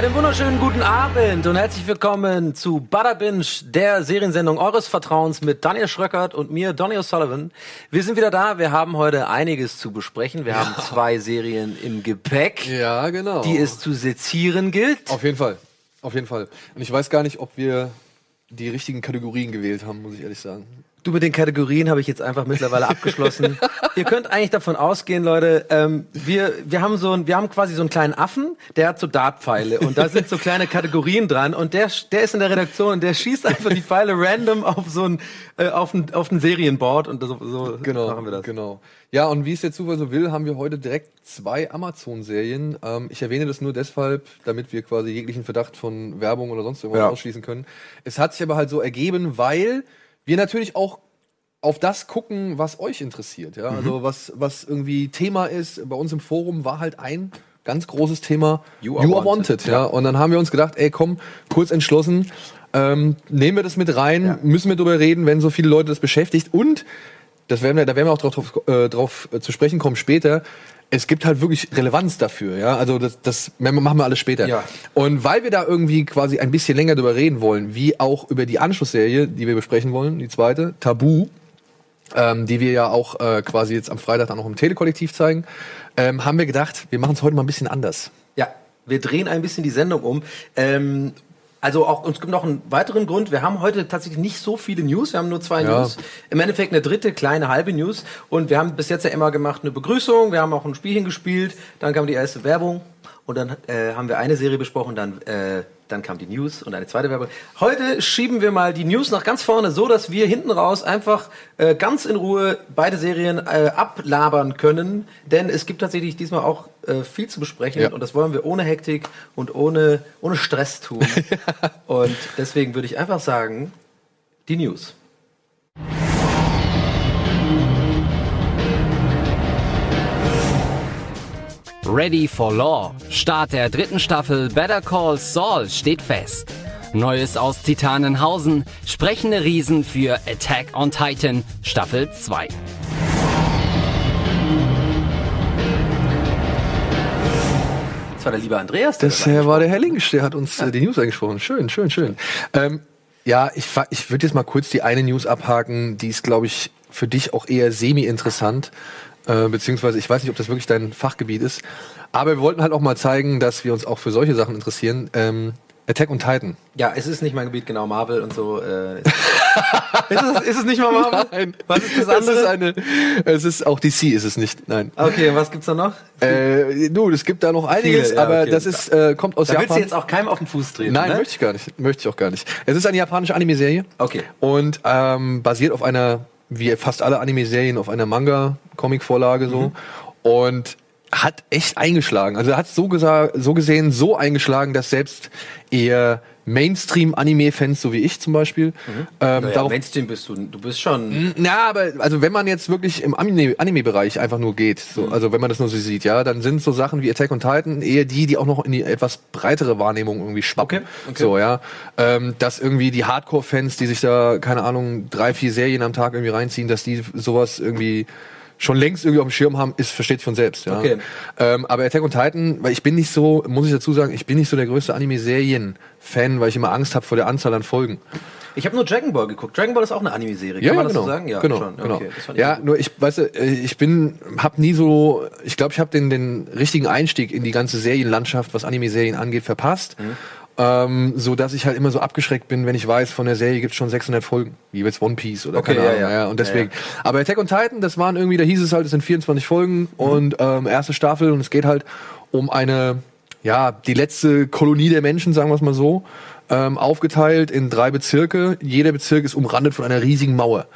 Einen wunderschönen guten Abend und herzlich willkommen zu Binge, der Seriensendung eures Vertrauens mit Daniel Schröckert und mir, Donny O'Sullivan. Wir sind wieder da, wir haben heute einiges zu besprechen. Wir haben zwei Serien im Gepäck, Ja, genau. die es zu sezieren gilt. Auf jeden Fall. Auf jeden Fall. Und ich weiß gar nicht, ob wir die richtigen Kategorien gewählt haben, muss ich ehrlich sagen. Du mit den Kategorien habe ich jetzt einfach mittlerweile abgeschlossen. Ihr könnt eigentlich davon ausgehen, Leute, ähm, wir, wir haben so ein, wir haben quasi so einen kleinen Affen, der hat so Dartpfeile und da sind so kleine Kategorien dran und der, der ist in der Redaktion und der schießt einfach die Pfeile random auf so ein, äh, auf ein, auf ein Serienboard und so, so Genau. machen wir das. Genau. Ja, und wie es der Zufall so will, haben wir heute direkt zwei Amazon-Serien. Ähm, ich erwähne das nur deshalb, damit wir quasi jeglichen Verdacht von Werbung oder sonst irgendwas Ja. ausschließen können. Es hat sich aber halt so ergeben, weil wir natürlich auch auf das gucken, was euch interessiert. Ja? Also was, was irgendwie Thema ist. Bei uns im Forum war halt ein ganz großes Thema You are wanted. ja. Und dann haben wir uns gedacht, ey komm, kurz entschlossen, ähm, nehmen wir das mit rein, müssen wir drüber reden, wenn so viele Leute das beschäftigt. Und das werden wir, da werden wir auch drauf, äh, drauf äh, zu sprechen kommen später. Es gibt halt wirklich Relevanz dafür, ja. Also das, das machen wir alles später. Ja. Und weil wir da irgendwie quasi ein bisschen länger drüber reden wollen, wie auch über die Anschlussserie, die wir besprechen wollen, die zweite, Tabu, ähm, die wir ja auch äh, quasi jetzt am Freitag dann noch im Telekollektiv zeigen, ähm, haben wir gedacht, wir machen es heute mal ein bisschen anders. Ja, wir drehen ein bisschen die Sendung um. Ähm, also auch uns gibt noch einen weiteren Grund. Wir haben heute tatsächlich nicht so viele News. Wir haben nur zwei Ja. News. Im Endeffekt eine dritte kleine halbe News. Und wir haben bis jetzt ja immer gemacht eine Begrüßung. Wir haben auch ein Spielchen gespielt. Dann kam die erste Werbung. Und dann äh, haben wir eine Serie besprochen. Dann, äh, dann kam die News und eine zweite Werbung. Heute schieben wir mal die News nach ganz vorne, so dass wir hinten raus einfach äh, ganz in Ruhe beide Serien äh, ablabern können. Denn es gibt tatsächlich diesmal auch äh, viel zu besprechen. Ja. Und das wollen wir ohne Hektik und ohne, ohne Stress tun. und deswegen würde ich einfach sagen, die News. Ready for Law. Start der dritten Staffel Better Call Saul steht fest. Neues aus Titanenhausen. Sprechende Riesen für Attack on Titan Staffel 2. Das war der liebe Andreas. der Das das äh, war der Herr Linkisch, der hat uns äh, die News eingesprochen. Schön, schön, schön. Ähm, ja, ich, ich würde jetzt mal kurz die eine News abhaken, die ist, glaube ich, für dich auch eher semi-interessant. Äh, beziehungsweise, ich weiß nicht, ob das wirklich dein Fachgebiet ist. Aber wir wollten halt auch mal zeigen, dass wir uns auch für solche Sachen interessieren. Ähm, Attack on Titan. Ja, es ist nicht mein Gebiet, genau, Marvel und so. Äh, ist, es, ist es nicht mal Marvel? Nein. Was ist das Es andere? ist eine, es ist auch DC, ist es nicht. Nein. okay, und was gibt's da noch? Äh, du, es gibt da noch einiges, Viele, ja, aber okay. das ist, äh, kommt aus Da willst Japan. du jetzt auch keinem auf den Fuß treten, Nein, ne? möchte ich gar nicht. Möchte ich auch gar nicht. Es ist eine japanische Anime-Serie. Okay. Und ähm, basiert auf einer, wie fast alle Anime-Serien, auf einer Manga-Comic-Vorlage so. Mhm. Und hat echt eingeschlagen. Also hat so, so gesehen so eingeschlagen, dass selbst eher Mainstream-Anime-Fans, so wie ich zum Beispiel, ähm, Naja, Mainstream bist du, du bist schon. na, aber also wenn man jetzt wirklich im Anime- Anime-Bereich einfach nur geht, so, Mhm. also wenn man das nur so sieht, ja, dann sind so Sachen wie Attack on Titan eher die, die auch noch in die etwas breitere Wahrnehmung irgendwie schwappen. Okay, okay. So, ja. Ähm, dass irgendwie die Hardcore-Fans, die sich da, keine Ahnung, drei, vier Serien am Tag irgendwie reinziehen, dass die sowas irgendwie schon längst irgendwie auf dem Schirm haben, ist versteht sich von selbst, ja. Okay. Ähm, aber Attack on Titan, weil ich bin nicht so, muss ich dazu sagen, ich bin nicht so der größte Anime-Serien-Fan, weil ich immer Angst habe vor der Anzahl an Folgen. Ich habe nur Dragon Ball geguckt. Dragon Ball ist auch eine Anime-Serie. Kann man das so sagen? Ja, genau, schon. genau. Okay, ja, gut. nur ich, weißt du, äh, ich bin, hab nie so, ich glaube, ich habe den, den richtigen Einstieg in die ganze Serienlandschaft, was Anime-Serien angeht, verpasst. Mhm. Ähm, so dass ich halt immer so abgeschreckt bin, wenn ich weiß, von der Serie gibt's schon 600 Folgen, wie jetzt One Piece oder Okay, keine ja, Ahnung. ja. und deswegen. Ja, Aber Attack on Titan, das waren irgendwie, da hieß es halt, es sind 24 Folgen und ähm, erste Staffel und es geht halt um eine, ja, die letzte Kolonie der Menschen, sagen wir es mal so, ähm, aufgeteilt in drei Bezirke. Jeder Bezirk ist umrandet von einer riesigen Mauer.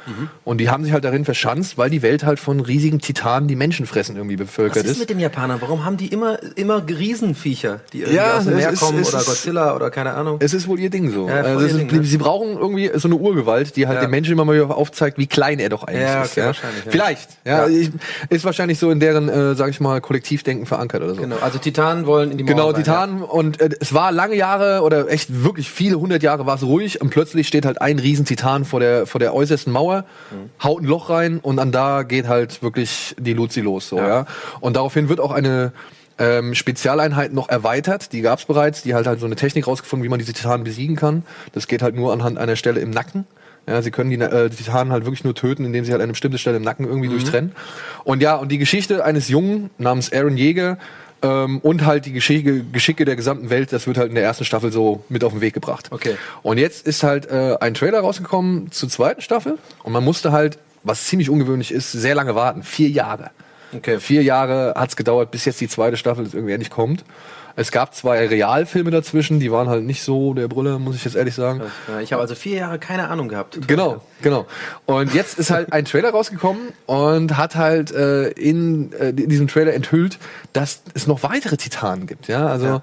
Und die haben sich halt darin verschanzt, weil die Welt halt von riesigen Titanen, die Menschen fressen, irgendwie Was bevölkert ist ist. mit den Japanern? Warum haben die immer, immer Riesenviecher, die irgendwie Ja, aus dem Meer ist- kommen oder ist- Godzilla oder keine Ahnung? Es ist wohl ihr Ding so. Ja, also ist, Ding, ne? Sie brauchen irgendwie so eine Urgewalt, die halt Ja. den Menschen immer mal wieder aufzeigt, wie klein er doch eigentlich Ja, ist. okay, Ja? wahrscheinlich, ja. Vielleicht. Ja. Ich, ist wahrscheinlich so in deren, äh, sag ich mal, Kollektivdenken verankert oder so. Genau, also Titanen wollen in die Mauer Genau, rein, Titanen und äh, es war lange Jahre oder echt wirklich viele hundert Jahre war es ruhig und plötzlich steht halt ein Riesentitan vor der vor der äußersten Mauer, Mhm. haut ein Loch rein und an da geht halt wirklich die Luzi los so, Ja. ja. Und daraufhin wird auch eine ähm, Spezialeinheiten noch erweitert. Die gab es bereits. Die halt halt so eine Technik rausgefunden, wie man diese Titanen besiegen kann. Das geht halt nur anhand einer Stelle im Nacken. Ja, sie können die, äh, die Titanen halt wirklich nur töten, indem sie halt eine bestimmte Stelle im Nacken irgendwie durchtrennen. Und ja, und die Geschichte eines Jungen namens Aaron Jäger ähm, und halt die Geschicke, Geschicke der gesamten Welt, das wird halt in der ersten Staffel so mit auf den Weg gebracht. Okay. Und jetzt ist halt äh, ein Trailer rausgekommen zur zweiten Staffel und man musste halt, was ziemlich ungewöhnlich ist, sehr lange warten. Vier Jahre. Okay. Vier Jahre hat's gedauert, bis jetzt die zweite Staffel irgendwie endlich kommt. Es gab zwei Realfilme dazwischen, die waren halt nicht so der Brüller, muss ich jetzt ehrlich sagen. Ich habe also vier Jahre keine Ahnung gehabt. Genau, genau. Und jetzt ist halt ein Trailer rausgekommen und hat halt äh, in äh, diesem Trailer enthüllt, dass es noch weitere Titanen gibt. Ja, also Ja.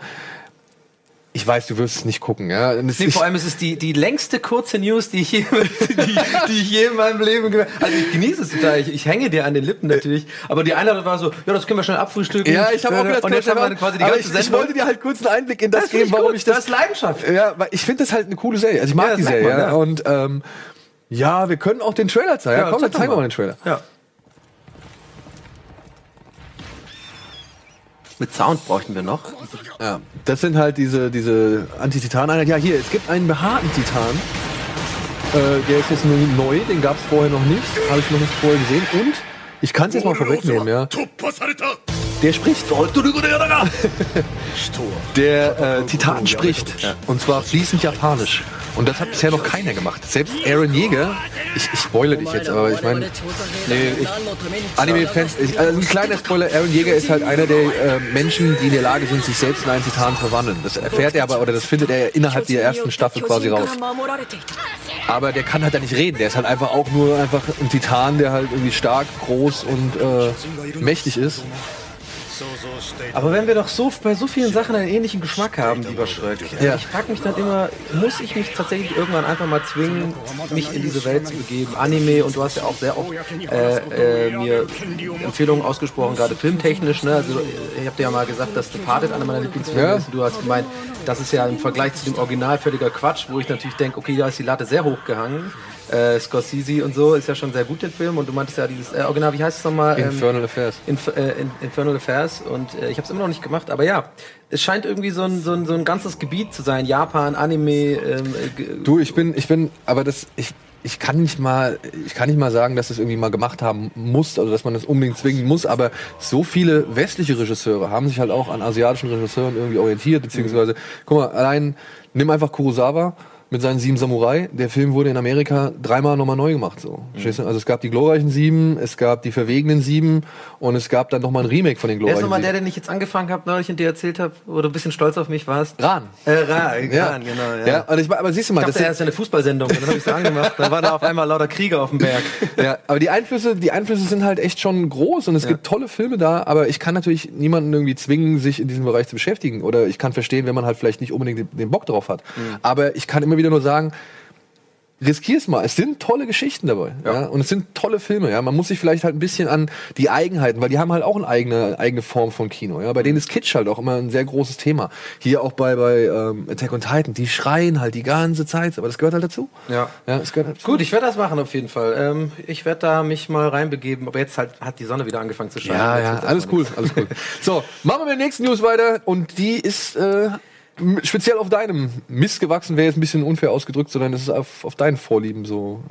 Ich weiß, du wirst es nicht gucken. Ja, es Nee, vor allem ist es die, die längste kurze News, die ich, je, die, die ich je in meinem Leben gehört Also ich genieße es total. Ich, ich hänge dir an den Lippen natürlich. Aber die Einladung war so, ja, das können wir schnell abfrühstücken. ja, ich habe auch wieder Und jetzt haben wir quasi die ganze ich, ich Sendung. wollte dir halt kurz einen Einblick in das, finde geben, warum gut. ich das. Das ist Leidenschaft. Ja, weil ich finde das halt eine coole Serie. Also ich mag Ja, das die Serie. man, ja. Und ähm, ja, wir können auch den Trailer zeigen. Ja, komm, zeig dann zeigen wir mal. mal den Trailer. Ja. Mit Sound bräuchten wir noch. Ja, das sind halt diese, diese Anti-Titan-Einheit. Ja, hier, es gibt einen behaarten Titan. Äh, der ist jetzt nur neu, den gab es vorher noch nicht. Habe ich noch nicht vorher gesehen. Und ich kann es jetzt mal vorwegnehmen, ja. Der spricht. Der äh, Titan spricht. Und zwar fließend japanisch. Und das hat bisher noch keiner gemacht. Selbst Aaron Jäger, ich, ich spoile dich jetzt, aber ich meine, nee, Anime-Fans, also ein kleiner Spoiler, Aaron Jäger ist halt einer der äh, Menschen, die in der Lage sind, sich selbst in einen Titan zu verwandeln. Das erfährt er aber, oder das findet er innerhalb der ersten Staffel quasi raus. Aber der kann halt da nicht reden, der ist halt einfach auch nur einfach ein Titan, der halt irgendwie stark, groß und äh, mächtig ist aber wenn wir doch so bei so vielen Sachen einen ähnlichen Geschmack haben, lieber Schröck, Ja. ich frage mich dann immer, muss ich mich tatsächlich irgendwann einfach mal zwingen, mich in diese Welt zu begeben? Anime und du hast ja auch sehr oft äh, äh, mir Empfehlungen ausgesprochen, gerade filmtechnisch. Ne? Also ich habe dir ja mal gesagt, dass Departed einer meiner Lieblingsfilme Ja. ist. Du hast gemeint, das ist ja im Vergleich zu dem Original völliger Quatsch, wo ich natürlich denke, okay, da ist die Latte sehr hoch gehangen. Äh, Scorsese und so ist ja schon sehr gut, der Film. Und du meintest ja dieses äh, Original, wie heißt es nochmal? Ähm, Infernal Affairs. Inf äh, in Infernal Affairs und äh, ich habe es immer noch nicht gemacht, aber ja, es scheint irgendwie so ein, so ein, so ein ganzes Gebiet zu sein. Japan, Anime, ähm, äh, Du, ich bin, ich bin, aber das, ich, ich kann nicht mal, ich kann nicht mal sagen, dass das irgendwie mal gemacht haben muss, also dass man das unbedingt zwingen muss, aber so viele westliche Regisseure haben sich halt auch an asiatischen Regisseuren irgendwie orientiert, beziehungsweise, guck mal, allein, nimm einfach Kurosawa mit seinen sieben Samurai. Der Film wurde in Amerika dreimal nochmal neu gemacht, so. Du? Also es gab die glorreichen sieben, es gab die verwegenen sieben und es gab dann nochmal ein Remake von den Wer ist glorreichen nochmal der, sieben. den ich jetzt angefangen habe, neulich und dir erzählt habe, wo du ein bisschen stolz auf mich warst? Ran. Äh, Ra, Ja, Ran, genau. Ja. ja. und ich, aber siehst du mal, Ich das dachte, er ist ja eine Fußballsendung. Und dann habe ich so angemacht. Dann waren da auf einmal lauter Krieger auf dem Berg. Ja, aber die Einflüsse, die Einflüsse sind halt echt schon groß und es gibt tolle Filme da, aber ich kann natürlich niemanden irgendwie zwingen, sich in diesem Bereich zu beschäftigen. Oder ich kann verstehen, wenn man halt vielleicht nicht unbedingt den, den Bock drauf hat. Aber ich kann immer wieder nur sagen, riskier's mal. Es sind tolle Geschichten dabei. Ja. Und es sind tolle Filme. Ja. Man muss sich vielleicht halt ein bisschen an die Eigenheiten, weil die haben halt auch eine eigene, eigene Form von Kino. Ja. Bei denen ist Kitsch halt auch immer ein sehr großes Thema. Hier auch bei, bei ähm, Attack on Titan. Die schreien halt die ganze Zeit, aber das gehört halt dazu. Ja. Ja, es gehört halt dazu. Gut, ich werde das machen auf jeden Fall. Ähm, ich werde da mich mal reinbegeben. Aber jetzt halt hat die Sonne wieder angefangen zu scheinen. Ja, ja, alles cool, alles cool. So, machen wir mit der nächsten News weiter und die ist äh, speziell auf deinem Mist gewachsen, wäre jetzt ein bisschen unfair ausgedrückt, sondern es ist auf, auf deinen Vorlieben so.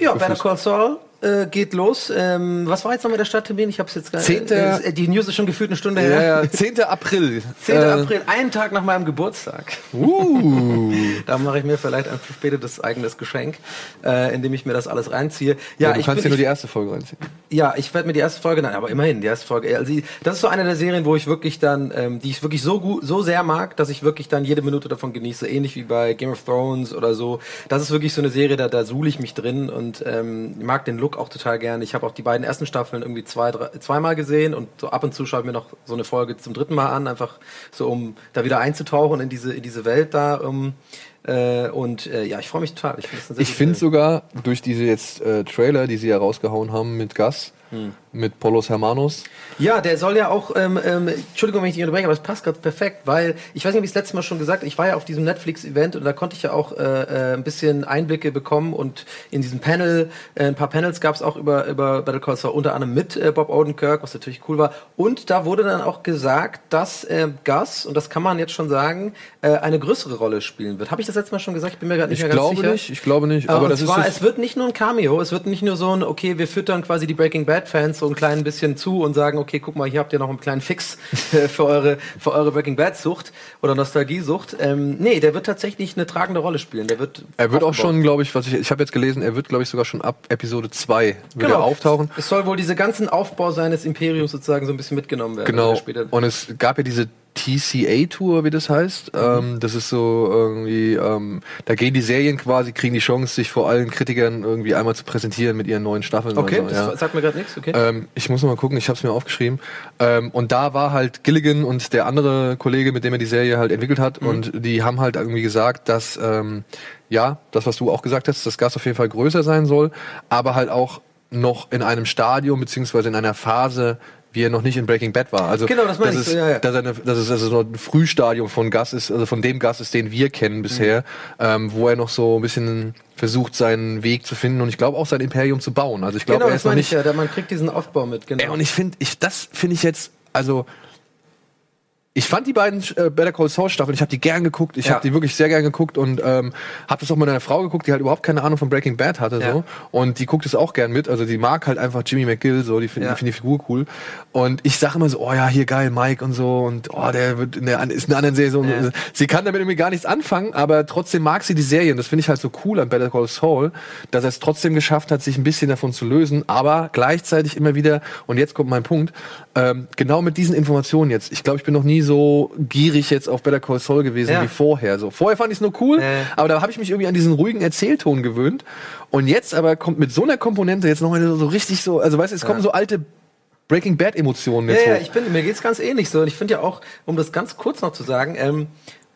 Äh, Ja, Better. Call Saul äh, geht los. Ähm, was war jetzt noch mit der Stadttermin? Ich habe es jetzt gar Zehnter- Äh, die News ist schon gefühlt eine Stunde her. ja, 10. April. 10. Äh, April, einen Tag nach meinem Geburtstag. Uh, Da mache ich mir vielleicht ein verspätetes eigenes Geschenk, äh, indem ich mir das alles reinziehe. Ja, ja, du ich kannst bin, dir nur die erste Folge reinziehen. ja, ich werde mir die erste Folge, nein, aber immerhin die erste Folge. Also, das ist so eine der Serien, wo ich wirklich dann, ähm, die ich wirklich so gut, so sehr mag, dass ich wirklich dann jede Minute davon genieße, ähnlich wie bei Game of Thrones oder so. Das ist wirklich so eine Serie, da, da suhle ich mich drin und ähm, mag den Look auch total gerne. Ich habe auch die beiden ersten Staffeln irgendwie zwei, drei, zweimal gesehen und so ab und zu schaue ich mir noch so eine Folge zum dritten Mal an, einfach so um da wieder einzutauchen in diese in diese Welt da. Um, Äh, und äh, ja, ich freue mich total. Ich, finde sogar durch diese jetzt äh, Trailer, die sie ja rausgehauen haben mit Gas, hm. Mit Polos Hermanos. Ja, der soll ja auch, ähm, ähm, Entschuldigung, wenn ich dich unterbreche, aber es passt gerade perfekt, weil ich weiß nicht, ob ich es letztes Mal schon gesagt ich war ja auf diesem Netflix-Event und da konnte ich ja auch äh, äh, ein bisschen Einblicke bekommen und in diesem Panel, äh, ein paar Panels gab es auch über, über Battle Call Saul, unter anderem mit äh, Bob Odenkirk, was natürlich cool war. Und da wurde dann auch gesagt, dass äh, Gus, und das kann man jetzt schon sagen, äh, eine größere Rolle spielen wird. Habe ich das letztes Mal schon gesagt? Ich bin mir gerade nicht ich mehr ganz sicher. Nicht, ich glaube nicht, aber das zwar, ist es wird nicht nur ein Cameo, es wird nicht nur so ein, okay, wir füttern quasi die Breaking Bad Fans so ein klein bisschen zu und sagen, okay, guck mal, hier habt ihr noch einen kleinen Fix für eure, für eure Breaking Bad Sucht oder Nostalgiesucht. Ähm, nee, der wird tatsächlich eine tragende Rolle spielen. Der wird er wird auch schon, glaube ich, was ich, ich habe jetzt gelesen, er wird, glaube ich, sogar schon ab Episode 2 genau. auftauchen. Es soll wohl diese ganzen Aufbau seines Imperiums sozusagen so ein bisschen mitgenommen werden. Genau. Und es gab ja diese TCA-Tour, wie das heißt. Mhm. Ähm, das ist so irgendwie, ähm, da gehen die Serien quasi, kriegen die Chance, sich vor allen Kritikern irgendwie einmal zu präsentieren mit ihren neuen Staffeln. Okay, so, das ja. sagt mir gerade nichts, okay. Ähm, ich muss noch mal gucken, ich habe es mir aufgeschrieben. Ähm, und da war halt Gilligan und der andere Kollege, mit dem er die Serie halt entwickelt hat, mhm. und die haben halt irgendwie gesagt, dass ähm, ja, das, was du auch gesagt hast, das Gas auf jeden Fall größer sein soll, aber halt auch noch in einem Stadium beziehungsweise in einer Phase wie er noch nicht in Breaking Bad war. Also genau, das meine ich. Ist, so, ja, ja. Dass, eine, dass es also ein Frühstadium von Gas ist, also von dem Gas ist, den wir kennen bisher, mhm. ähm, wo er noch so ein bisschen versucht, seinen Weg zu finden und ich glaube auch sein Imperium zu bauen. Also ich glaube, genau, er ist noch nicht. Ich, ja, man kriegt diesen Aufbau mit. Genau. Ey, und ich finde, ich das finde ich jetzt, also ich fand die beiden äh, Better Call Saul Staffeln, ich habe die gern geguckt, ich ja. habe die wirklich sehr gern geguckt und ähm, habe das auch mit einer Frau geguckt, die halt überhaupt keine Ahnung von Breaking Bad hatte ja. so und die guckt es auch gern mit, also die mag halt einfach Jimmy McGill so, die finde ja. find die Figur cool und ich sage immer so, oh ja, hier geil Mike und so und oh, der wird in der ist in einer anderen Serie so, ja. sie kann damit irgendwie gar nichts anfangen, aber trotzdem mag sie die Serie und das finde ich halt so cool an Better Call Saul, dass er es trotzdem geschafft hat, sich ein bisschen davon zu lösen, aber gleichzeitig immer wieder und jetzt kommt mein Punkt, ähm, genau mit diesen Informationen jetzt, ich glaube, ich bin noch nie so gierig jetzt auf Better Call Saul gewesen ja. wie vorher. So vorher fand ich es nur cool, äh. aber da habe ich mich irgendwie an diesen ruhigen Erzählton gewöhnt. Und jetzt aber kommt mit so einer Komponente jetzt nochmal so richtig so, also weißt du, es ja. kommen so alte Breaking Bad Emotionen jetzt ja, ja, ich bin, mir geht's ganz ähnlich so. Und ich finde ja auch, um das ganz kurz noch zu sagen, ähm,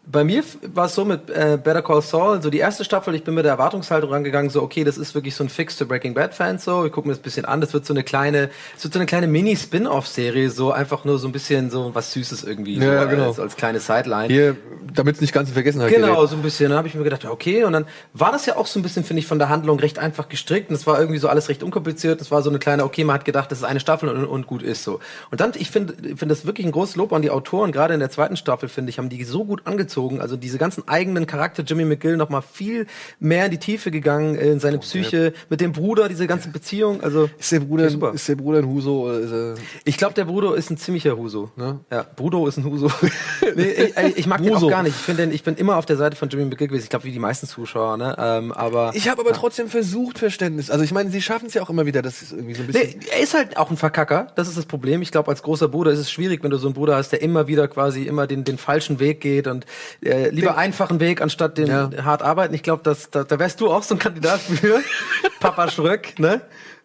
bei mir war es so mit äh, Better Call Saul, so die erste Staffel, ich bin mit der Erwartungshaltung rangegangen, so okay, das ist wirklich so ein Fix zu Breaking Bad Fans, so ich gucke mir das ein bisschen an, das wird so eine kleine, es wird so eine kleine Mini-Spin-off-Serie, so einfach nur so ein bisschen so was Süßes irgendwie, ja, so genau. als, als kleine Sideline. Hier, damit es nicht ganz in Vergessenheit Genau, gerät. so ein bisschen, dann habe ich mir gedacht, okay, und dann war das ja auch so ein bisschen, finde ich, von der Handlung recht einfach gestrickt und es war irgendwie so alles recht unkompliziert, es war so eine kleine, okay, man hat gedacht, das ist eine Staffel und, und gut ist so. Und dann, ich finde, finde das wirklich ein großes Lob an die Autoren, gerade in der zweiten Staffel, finde ich, haben die so gut angezogen, also diese ganzen eigenen Charakter Jimmy McGill noch mal viel mehr in die Tiefe gegangen, äh, in seine Psyche, mit dem Bruder, diese ganze Beziehung. Also ist der Bruder, super. ist der Bruder ein Huso? Oder ist er ich glaube, der Bruder ist ein ziemlicher Huso. Ne? Ja, Bruder ist ein Huso. nee, ich, ich, mag Huso. den auch gar nicht. Ich finde, ich bin immer auf der Seite von Jimmy McGill gewesen. Ich glaube, wie die meisten Zuschauer. Ne? Ähm, aber ich habe aber ja. trotzdem versucht Verständnis. Also ich meine, sie schaffen es ja auch immer wieder. Das ist irgendwie so ein bisschen. Nee, er ist halt auch ein Verkacker. Das ist das Problem. Ich glaube, als großer Bruder ist es schwierig, wenn du so einen Bruder hast, der immer wieder quasi immer den den falschen Weg geht und äh, lieber den, einfachen Weg anstatt statt den ja. hart arbeiten. Ich glaube, da, da wärst du auch so ein Kandidat für. Papa Schröck, ne?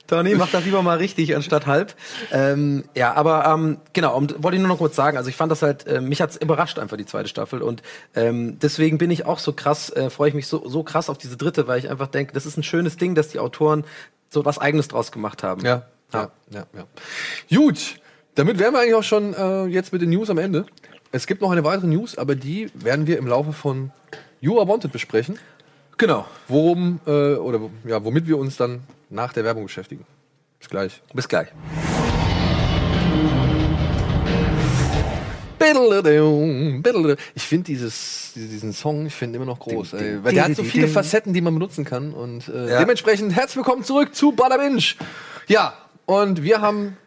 Tony, mach das lieber mal richtig anstatt halb. Ähm, ja, aber ähm, genau, um, wollte ich nur noch kurz sagen, also ich fand das halt, äh, mich hat's überrascht einfach die zweite Staffel und ähm, deswegen bin ich auch so krass, äh, freue ich mich so, so krass auf diese dritte, weil ich einfach denke, das ist ein schönes Ding, dass die Autoren so was Eigenes draus gemacht haben. Ja, ja, ja. ja. Gut, damit wären wir eigentlich auch schon äh, jetzt mit den News am Ende. Es gibt noch eine weitere News, aber die werden wir im Laufe von You Are Wanted besprechen. Genau. Worum, äh, oder ja, womit wir uns dann nach der Werbung beschäftigen. Bis gleich. Bis gleich. Ich finde dieses, diesen Song, ich finde immer noch groß, ey, weil der hat so viele Facetten, die man benutzen kann und äh, ja. dementsprechend herzlich willkommen zurück zu Bada Binge. Ja, und wir haben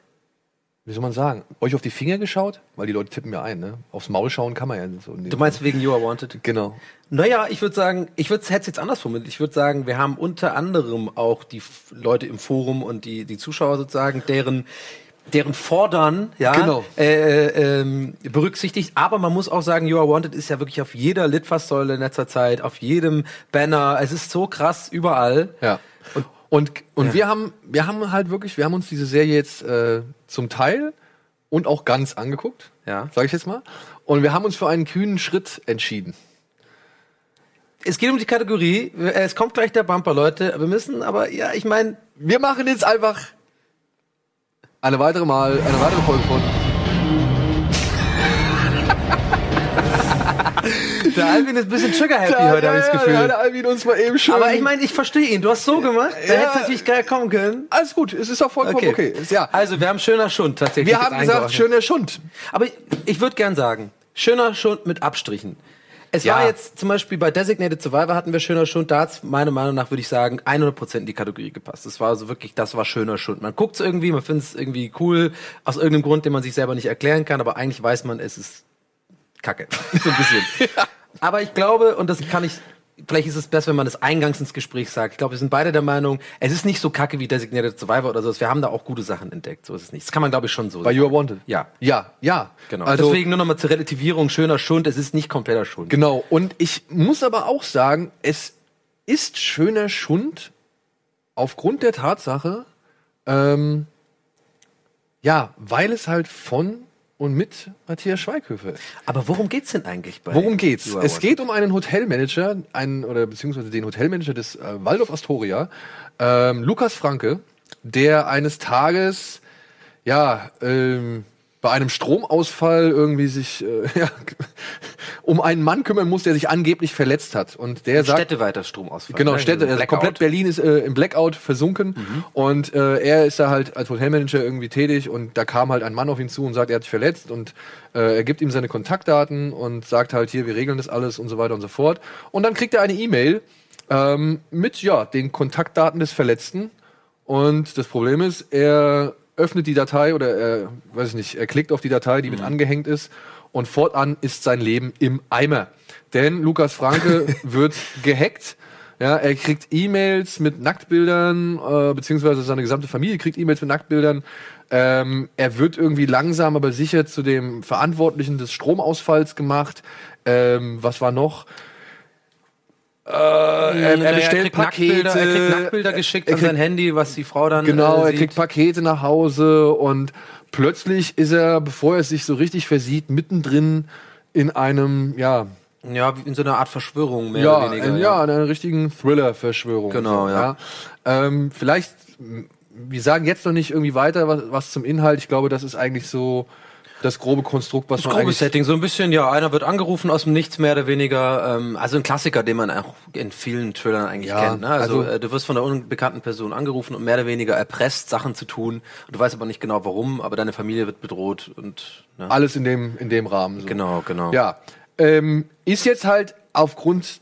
wie soll man sagen, euch auf die Finger geschaut? Weil die Leute tippen ja ein, ne? Aufs Maul schauen kann man ja so. Du meinst wegen You Are Wanted? Genau. Naja, ich würde sagen, ich würde es jetzt anders formuliert. Ich würde sagen, wir haben unter anderem auch die Leute im Forum und die, die Zuschauer sozusagen, deren deren Fordern ja genau. äh, äh, ähm, berücksichtigt. Aber man muss auch sagen, You Are Wanted ist ja wirklich auf jeder Litfaßsäule in letzter Zeit, auf jedem Banner. Es ist so krass überall. Ja. Und und, und ja. wir haben, wir haben halt wirklich, wir haben uns diese Serie jetzt äh, zum Teil und auch ganz angeguckt, ja. sage ich jetzt mal. Und wir haben uns für einen kühnen Schritt entschieden. Es geht um die Kategorie. Es kommt gleich der Bumper, Leute. Wir müssen aber, ja, ich meine, Wir machen jetzt einfach eine weitere Mal, eine weitere Folge von. der Alvin ist ein bisschen sugar-happy heute, habe ich das Ja, Gefühl. ja, der Alvin uns mal eben schön. aber ich meine, ich verstehe ihn. Du hast so gemacht. Da Ja. hätte natürlich geil kommen können. alles gut, es ist auch vollkommen okay. Ist- Ja. Also, wir haben schöner Schund tatsächlich. Wir haben gesagt, schöner Schund. Aber ich, ich würde gern sagen, schöner Schund mit Abstrichen. Es Ja. war jetzt zum Beispiel bei Designated Survivor hatten wir schöner Schund. Da hat meiner Meinung nach, würde ich sagen, 100% in die Kategorie gepasst. Das war also wirklich, das war schöner Schund. Man guckt es irgendwie, man findet es irgendwie cool, aus irgendeinem Grund, den man sich selber nicht erklären kann, aber eigentlich weiß man, es ist Kacke. so ein bisschen. Aber ich glaube, und das kann ich, vielleicht ist es besser, wenn man das eingangs ins Gespräch sagt. Ich glaube, wir sind beide der Meinung, es ist nicht so kacke wie Designated Survivor oder so. Wir haben da auch gute Sachen entdeckt. So ist es nicht. Das kann man, glaube ich, schon so Bei You Are Wanted. Ja. Ja, ja. Genau. Also, Deswegen nur nochmal zur Relativierung, schöner Schund, es ist nicht kompletter Schund. Genau. Und ich muss aber auch sagen, es ist schöner Schund aufgrund der Tatsache, ähm, ja, weil es halt von und mit Matthias Schweighöfer. Aber worum geht's denn eigentlich bei Worum geht's? Are Es geht um einen Hotelmanager, einen oder beziehungsweise den Hotelmanager des äh, Waldorf Astoria, ähm, Lukas Franke, der eines Tages ja ähm, bei einem Stromausfall irgendwie sich äh, ja, um einen Mann kümmern muss, der sich angeblich verletzt hat und der sagt Städteweiter Stromausfall. Genau, ne? Städte, also komplett Berlin ist äh, im Blackout versunken und äh, er ist da halt als Hotelmanager irgendwie tätig und da kam halt ein Mann auf ihn zu und sagt, er hat sich verletzt und äh, er gibt ihm seine Kontaktdaten und sagt halt hier, wir regeln das alles und so weiter und so fort. Und dann kriegt er eine E-Mail ähm, mit ja den Kontaktdaten des Verletzten und das Problem ist, er öffnet die Datei oder er, weiß ich nicht, er klickt auf die Datei, die mit angehängt ist und fortan ist sein Leben im Eimer. Denn Lukas Franke wird gehackt. Ja, er kriegt E-Mails mit Nacktbildern, äh, beziehungsweise seine gesamte Familie kriegt E-Mails mit Nacktbildern. Ähm, er wird irgendwie langsam, aber sicher zu dem Verantwortlichen des Stromausfalls gemacht. Ähm, was war noch? Äh, er, er Naja, bestellt kriegt Pakete. Nacktbilder, er kriegt Nacktbilder geschickt er an kriegt- sein Handy, was die Frau dann Genau, äh, er kriegt Pakete nach Hause und plötzlich ist er, bevor er sich so richtig versieht, mittendrin in einem, ja, Ja, in so einer Art Verschwörung, mehr ja, oder weniger. in, ja, einer richtigen Thriller-Verschwörung. Genau, so, ja. Ähm, vielleicht, wir sagen jetzt noch nicht irgendwie weiter was, was zum Inhalt. Ich glaube, das ist eigentlich so das grobe Konstrukt, was Das man grobe eigentlich Setting, so ein bisschen, ja, einer wird angerufen aus dem Nichts, mehr oder weniger. Ähm, also ein Klassiker, den man auch in vielen Thrillern eigentlich Ja, kennt. Ne? Also, also- äh, du wirst von einer unbekannten Person angerufen und mehr oder weniger erpresst, Sachen zu tun. Und du weißt aber nicht genau warum, aber deine Familie wird bedroht und ne? alles in dem, in dem Rahmen. So. Genau, genau. Ja, ähm, ist jetzt halt aufgrund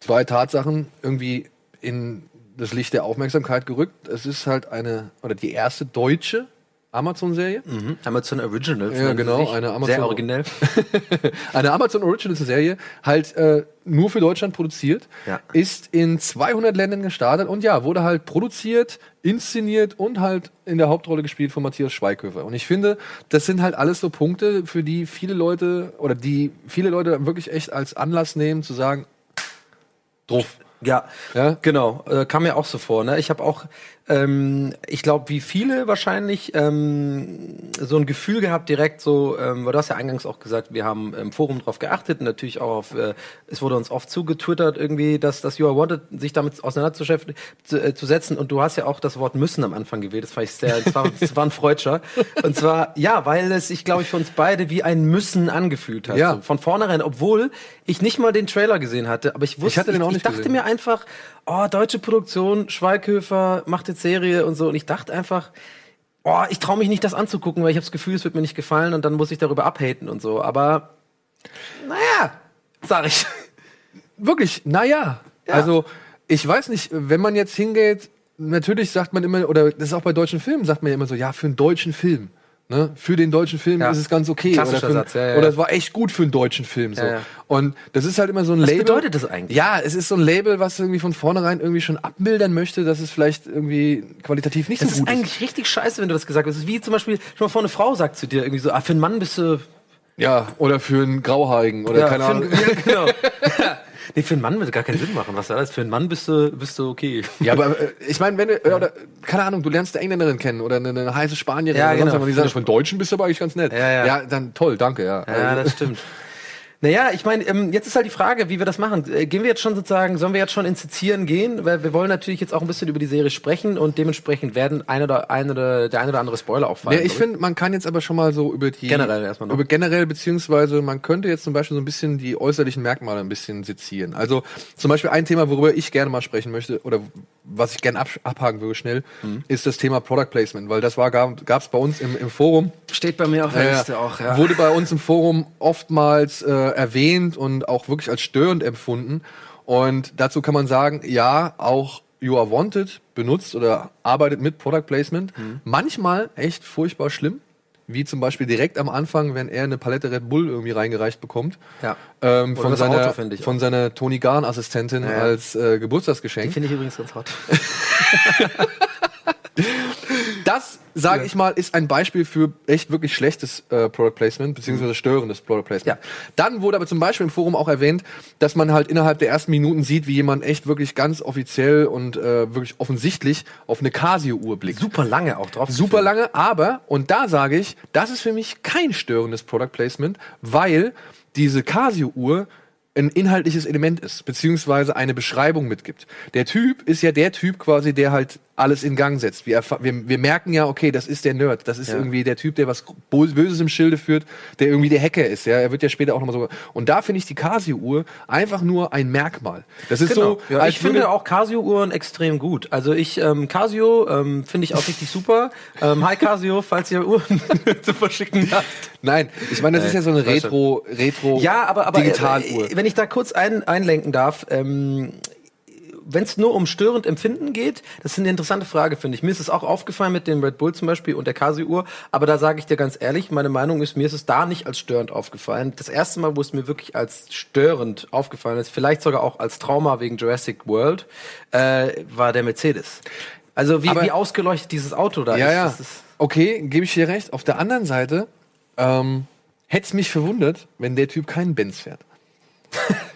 zwei Tatsachen irgendwie in das Licht der Aufmerksamkeit gerückt. Es ist halt eine, oder die erste deutsche Amazon-Serie. Mhm. Amazon Originals. Ja, genau, eine Amazon- Sehr originell. Eine Amazon Originals Serie, halt äh, nur für Deutschland produziert, Ja. ist in 200 Ländern gestartet und ja, wurde halt produziert, inszeniert und halt in der Hauptrolle gespielt von Matthias Schweighöfer. Und ich finde, das sind halt alles so Punkte, für die viele Leute oder die viele Leute wirklich echt als Anlass nehmen, zu sagen, drauf. Ja, Ja? genau. Äh, kam mir auch so vor. Ne? Ich habe auch, ähm, ich glaube, wie viele wahrscheinlich ähm, so ein Gefühl gehabt direkt so, ähm, weil du hast ja eingangs auch gesagt, wir haben im Forum drauf geachtet und natürlich auch auf, äh, es wurde uns oft zugetwittert irgendwie, dass das You Are Wanted sich damit auseinanderzusetzen zu, äh, zu setzen und du hast ja auch das Wort müssen am Anfang gewählt. Das fand ich sehr, das war, das war ein Freudscher. Und zwar ja, weil es sich, glaube ich, für uns beide wie ein Müssen angefühlt hat. Ja. So, von vornherein, obwohl ich nicht mal den Trailer gesehen hatte, aber ich wusste, Ich ich, nicht ich dachte gesehen. mir einfach, oh, deutsche Produktion, Schweighöfer macht jetzt Serie und so. Und ich dachte einfach, oh, ich traue mich nicht, das anzugucken, weil ich habe das Gefühl, es wird mir nicht gefallen und dann muss ich darüber abhaten und so. Aber naja, sag ich. Wirklich, naja. Ja. Also, ich weiß nicht, wenn man jetzt hingeht, natürlich sagt man immer, oder das ist auch bei deutschen Filmen, sagt man ja immer so, ja, für einen deutschen Film. Ne? Für den deutschen Film Ja. ist es ganz okay. Klassischer oder, Satz, ja, ja, oder ja. es war echt gut für einen deutschen Film. So. Ja, ja. Und das ist halt immer so ein Was Label. bedeutet das eigentlich? Ja, es ist so ein Label, was irgendwie von vornherein irgendwie schon abmildern möchte, dass es vielleicht irgendwie qualitativ nicht Das so ist gut ist. eigentlich richtig scheiße, wenn du das gesagt hast. Das ist wie zum Beispiel, schon mal vor eine Frau sagt zu dir irgendwie so, ah, für einen Mann bist du Ja, oder für einen Grauhaarigen oder keine für Ahnung. einen- ja, genau. nee, für einen Mann würde gar keinen Sinn machen. Was da ist. Für einen Mann bist du, bist du okay. Ja, aber äh, ich meine, wenn du, äh, oder, keine Ahnung, du lernst eine Engländerin kennen oder eine, eine heiße Spanierin Ja, oder sonst genau. und die sagen, von Deutschen bist du aber eigentlich ganz nett. Ja, ja. dann toll, danke, ja. Ja, das stimmt. Naja, ich meine, ähm, jetzt ist halt die Frage, wie wir das machen. Äh, gehen wir jetzt schon sozusagen, sollen wir jetzt schon ins Sezieren gehen? Weil wir wollen natürlich jetzt auch ein bisschen über die Serie sprechen und dementsprechend werden ein oder, ein oder der ein oder andere Spoiler auffallen. Ja, ich finde, man kann jetzt aber schon mal so über die Generell erstmal noch. über generell beziehungsweise man könnte jetzt zum Beispiel so ein bisschen die äußerlichen Merkmale ein bisschen sezieren. Also zum Beispiel ein Thema, worüber ich gerne mal sprechen möchte oder was ich gerne ab, abhaken würde schnell, Mhm. ist das Thema Product Placement, weil das war gab es bei uns im, im Forum Steht bei mir auf Ja, ja. Wurde bei uns im Forum oftmals äh, erwähnt und auch wirklich als störend empfunden. Und dazu kann man sagen, ja, auch You Are Wanted benutzt oder arbeitet mit Product Placement. Manchmal echt furchtbar schlimm. Wie zum Beispiel direkt am Anfang, wenn er eine Palette Red Bull irgendwie reingereicht bekommt. Ja. Ähm, von, seiner, Auto, von seiner Tony Garn-Assistentin Ja. als äh, Geburtstagsgeschenk. Finde ich übrigens ganz hot. Das, sage ich mal, ist ein Beispiel für echt wirklich schlechtes äh, Product Placement, beziehungsweise störendes Product Placement. Ja. Dann wurde aber zum Beispiel im Forum auch erwähnt, dass man halt innerhalb der ersten Minuten sieht, wie jemand echt wirklich ganz offiziell und äh, wirklich offensichtlich auf eine Casio-Uhr blickt. Super lange auch drauf. Super lange, aber, und da sage ich, das ist für mich kein störendes Product Placement, weil diese Casio-Uhr ein inhaltliches Element ist, beziehungsweise eine Beschreibung mitgibt. Der Typ ist ja der Typ quasi, der halt alles in Gang setzt. Wir, wir, wir merken ja, okay, das ist der Nerd, das ist Ja. irgendwie der Typ, der was Böses im Schilde führt, der irgendwie der Hacker ist. Ja, er wird ja später auch nochmal so. Und da finde ich die Casio-Uhr einfach nur ein Merkmal. Das ist Genau. so, ja, ich finde auch Casio-Uhren extrem gut. Also ich, ähm, Casio ähm, finde ich auch richtig super. Ähm, hi Casio, falls ihr Uhren zu verschicken habt. Nein, ich meine, das ist ja so eine du. Retro, Retro Ja, aber, aber Digitaluhr. äh, wenn ich da kurz ein, einlenken darf, ähm, wenn es nur um störend Empfinden geht, das ist eine interessante Frage, finde ich. Mir ist es auch aufgefallen mit dem Red Bull zum Beispiel und der Casio-Uhr, aber da sage ich dir ganz ehrlich, meine Meinung ist, mir ist es da nicht als störend aufgefallen. Das erste Mal, wo es mir wirklich als störend aufgefallen ist, vielleicht sogar auch als Trauma wegen Jurassic World, äh, war der Mercedes. Also wie, Aber- wie ausgeleuchtet dieses Auto da Ja, ist. ja. Okay, gebe ich dir recht. Auf der anderen Seite ähm, hätte es mich verwundert, wenn der Typ keinen Benz fährt.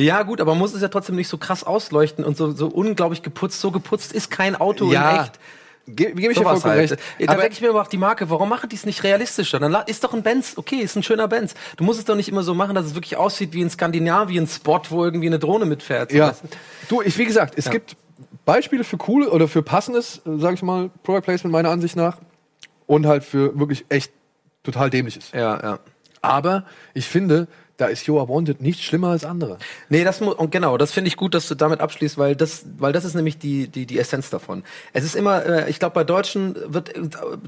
Ja, gut, aber man muss es ja trotzdem nicht so krass ausleuchten und so, so unglaublich geputzt. So geputzt ist kein Auto in echt. Ge gebe ich dir Sowas vollkommen halt. recht. Da denke ich mir aber auch die Marke, warum machen die es nicht realistischer? Dann ist doch ein Benz, okay, ist ein schöner Benz. Du musst es doch nicht immer so machen, dass es wirklich aussieht wie ein Skandinavien-Spot, wo irgendwie eine Drohne mitfährt. So, ja. du? Du, ich, wie gesagt, es Ja. gibt Beispiele für coole oder für passendes, sage ich mal, Product Placement meiner Ansicht nach. Und halt für wirklich echt total dämliches. ja, ja. Aber ich finde, da ist Joa Wanted nicht schlimmer als andere. Nee, das muss, und genau, das finde ich gut, dass du damit abschließt, weil das, weil das ist nämlich die, die, die Essenz davon. Es ist immer, äh, ich glaube, bei Deutschen wird, äh,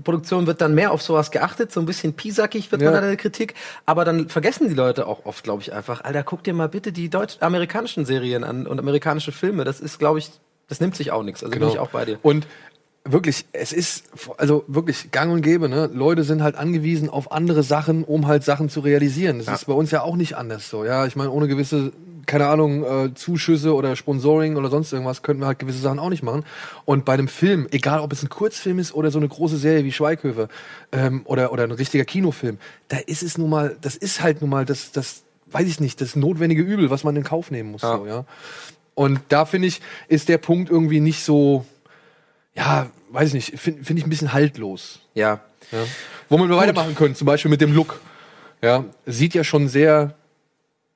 Produktion wird dann mehr auf sowas geachtet, so ein bisschen piesackig wird Ja. man da in der Kritik, aber dann vergessen die Leute auch oft, glaube ich, einfach, Alter, guck dir mal bitte die deutsch-amerikanischen Serien an und amerikanische Filme, das ist, glaube ich, das nimmt sich auch nichts, also bin ich auch bei dir. Und wirklich, es ist, also wirklich gang und gäbe, ne? Leute sind halt angewiesen auf andere Sachen, um halt Sachen zu realisieren. Das Ja. ist bei uns ja auch nicht anders so, ja. Ich meine, ohne gewisse, keine Ahnung, äh, Zuschüsse oder Sponsoring oder sonst irgendwas könnten wir halt gewisse Sachen auch nicht machen. Und bei einem Film, egal ob es ein Kurzfilm ist oder so eine große Serie wie Schweighöfer ähm, oder, oder ein richtiger Kinofilm, da ist es nun mal, das ist halt nun mal das, das, weiß ich nicht, das notwendige Übel, was man in Kauf nehmen muss, Ja. so, ja. Und da finde ich, ist der Punkt irgendwie nicht so, ja, weiß ich nicht, finde find ich ein bisschen haltlos. Ja. Ja. Wo wir weitermachen können, zum Beispiel mit dem Look. Ja, sieht ja schon sehr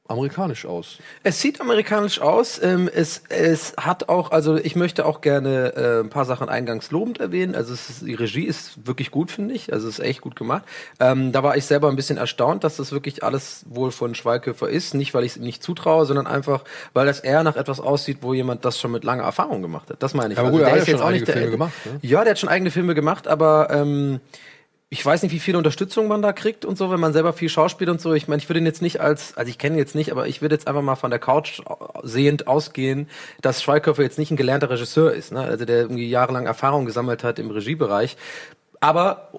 amerikanisch aus. Es sieht amerikanisch aus. Ähm, es, es hat auch, also ich möchte auch gerne äh, ein paar Sachen eingangs lobend erwähnen. Also es ist, die Regie ist wirklich gut, finde ich. Also es ist echt gut gemacht. Ähm, da war ich selber ein bisschen erstaunt, dass das wirklich alles wohl von Schweighöfer ist. Nicht, weil ich es ihm nicht zutraue, sondern einfach, weil das eher nach etwas aussieht, wo jemand das schon mit langer Erfahrung gemacht hat. Das meine ich. Aber gut, er der hat ist ja jetzt schon nicht der- Filme gemacht, ne? Ja, der hat schon eigene Filme gemacht, aber ähm, ich weiß nicht, wie viel Unterstützung man da kriegt und so, wenn man selber viel schauspielt und so. Ich meine, ich würde ihn jetzt nicht als, also ich kenne ihn jetzt nicht, aber ich würde jetzt einfach mal von der Couch sehend ausgehen, dass Schweighöfer jetzt nicht ein gelernter Regisseur ist, ne? also der irgendwie jahrelang Erfahrung gesammelt hat im Regiebereich. Aber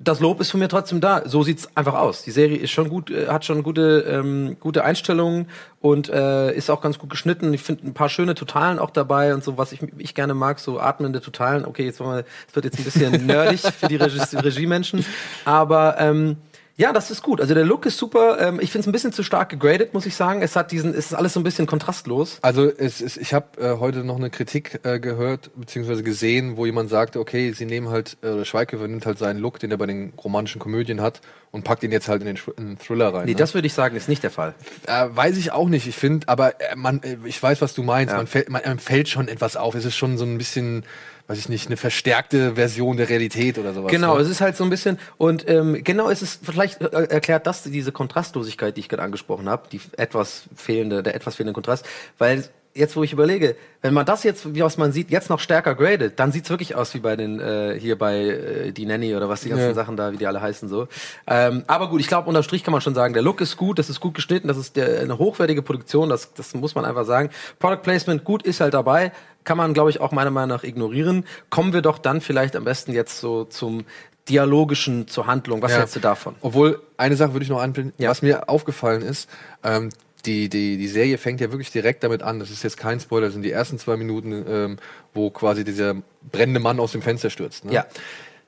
das Lob ist von mir trotzdem da. So sieht's einfach aus. Die Serie ist schon gut, äh, hat schon gute, ähm, gute Einstellungen und äh, ist auch ganz gut geschnitten. Ich finde ein paar schöne Totalen auch dabei und so, was ich, ich gerne mag, so atmende Totalen. Okay, jetzt wollen wir, es wird jetzt ein bisschen nerdig für die Regie Regiemenschen, aber ähm, Ja, das ist gut. Also der Look ist super. Ähm, ich finde es ein bisschen zu stark gegradet, muss ich sagen. Es hat diesen, es ist alles so ein bisschen kontrastlos. Also es ist, ich habe äh, heute noch eine Kritik äh, gehört beziehungsweise gesehen, wo jemand sagte, okay, sie nehmen halt äh, Schweighöfer nimmt halt seinen Look, den er bei den romantischen Komödien hat, und packt ihn jetzt halt in den, in den Thriller rein. Nee, ne? das würde ich sagen, ist nicht der Fall. Äh, weiß ich auch nicht. Ich finde, aber äh, man, äh, ich weiß, was du meinst. Ja. Man, fällt, man einem fällt schon etwas auf. Es ist schon so ein bisschen, weiß ich nicht, eine verstärkte Version der Realität oder sowas. Genau, ne? es ist halt so ein bisschen und ähm, genau, es ist vielleicht äh, erklärt das diese Kontrastlosigkeit, die ich gerade angesprochen habe, die etwas fehlende, der etwas fehlende Kontrast, weil jetzt, wo ich überlege, wenn man das jetzt, wie was man sieht, jetzt noch stärker gradet, dann sieht's wirklich aus wie bei den äh, hier bei äh, die Nanny oder was die ganzen Ja. Sachen da, wie die alle heißen so. Ähm, aber gut, ich glaube unterm Strich kann man schon sagen, der Look ist gut, das ist gut geschnitten, das ist der, eine hochwertige Produktion, das das muss man einfach sagen. Product Placement gut ist halt dabei, kann man glaube ich auch meiner Meinung nach ignorieren. Kommen wir doch dann vielleicht am besten jetzt so zum dialogischen zur Handlung. Was Ja. hältst du davon? Obwohl, eine Sache würde ich noch anbinden, Ja. was mir aufgefallen ist, ähm, die, die, die Serie fängt ja wirklich direkt damit an. Das ist jetzt kein Spoiler, das sind die ersten zwei Minuten, ähm, wo quasi dieser brennende Mann aus dem Fenster stürzt. Ne? Ja.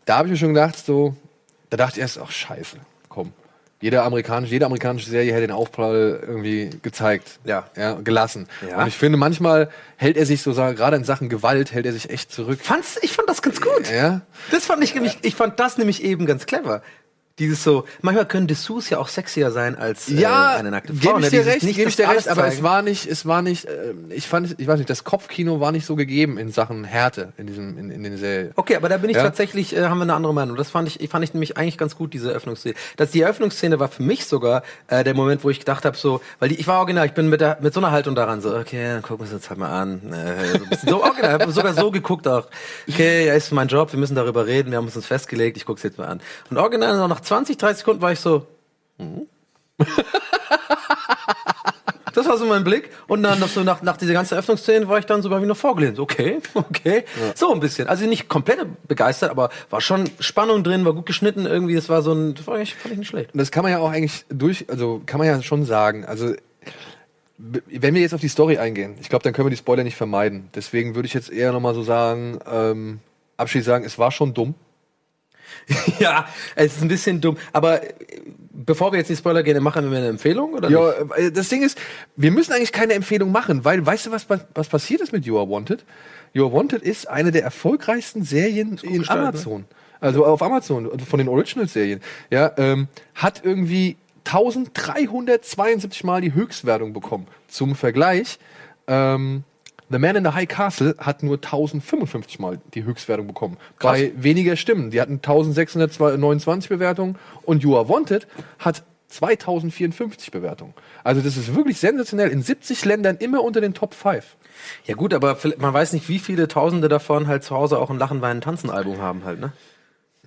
Da habe ich mir schon gedacht, so, da dachte ich erst, ach scheiße, komm. Jede amerikanische, jede amerikanische Serie hätte den Aufprall irgendwie gezeigt. Ja. ja gelassen. Ja. Und ich finde, manchmal hält er sich so, gerade in Sachen Gewalt, hält er sich echt zurück. Fand's, ich fand das ganz gut. Ja. Das fand ich nämlich, ich fand das nämlich eben ganz clever. Dieses so, manchmal können Dessous ja auch sexier sein als äh, Ja, eine nackte Frau. gebe ne? ich dir Dieses recht, gebe ich dir recht, aber es war nicht, es war nicht, äh, ich fand, ich weiß nicht, das Kopfkino war nicht so gegeben in Sachen Härte in diesem, in, in den Serien. Okay, aber da bin ich Ja. tatsächlich, äh, haben wir eine andere Meinung. Das fand ich, fand ich nämlich eigentlich ganz gut, diese Eröffnungsszene. Das, die Eröffnungsszene war für mich sogar äh, der Moment, wo ich gedacht habe, so, weil die, ich war original, ich bin mit, der, mit so einer Haltung daran, so, okay, dann gucken wir uns jetzt halt mal an. Äh, so, so original, hab sogar so geguckt auch. Okay, ja, ist mein Job, wir müssen darüber reden, wir haben uns festgelegt, ich guck's jetzt mal an. Und original, noch nach 20, 30 Sekunden war ich so, hm? Das war so mein Blick. Und dann noch so nach, nach dieser ganzen Eröffnungsszene war ich dann so bei mir noch vorgelehnt. Okay, okay. So ein bisschen. Also nicht komplett begeistert, aber war schon Spannung drin, war gut geschnitten irgendwie. Das war so ein, das war ich, fand ich nicht schlecht. Das kann man ja auch eigentlich durch, also kann man ja schon sagen. Also wenn wir jetzt auf die Story eingehen, ich glaube, dann können wir die Spoiler nicht vermeiden. Deswegen würde ich jetzt eher nochmal so sagen, ähm, abschließend sagen, es war schon dumm. ja, es ist ein bisschen dumm. Aber äh, bevor wir jetzt in die Spoiler gehen, machen wir eine Empfehlung oder Ja, nicht? äh, das Ding ist, wir müssen eigentlich keine Empfehlung machen, weil weißt du, was, was passiert ist mit You Are Wanted? You Are Wanted ist eine der erfolgreichsten Serien in ne? Amazon. Also auf Amazon, von den Original-Serien. Ja, ähm, hat irgendwie 1372 Mal die Höchstwertung bekommen. Zum Vergleich, ähm, The Man in the High Castle hat nur 1055 Mal die Höchstwertung bekommen. Bei weniger Stimmen. Die hatten 1629 Bewertungen und You Are Wanted hat 2054 Bewertungen. Also das ist wirklich sensationell. In 70 Ländern immer unter den Top 5. Ja gut, aber man weiß nicht, wie viele Tausende davon halt zu Hause auch ein Lachen, Weinen, Tanzen Album haben halt, ne?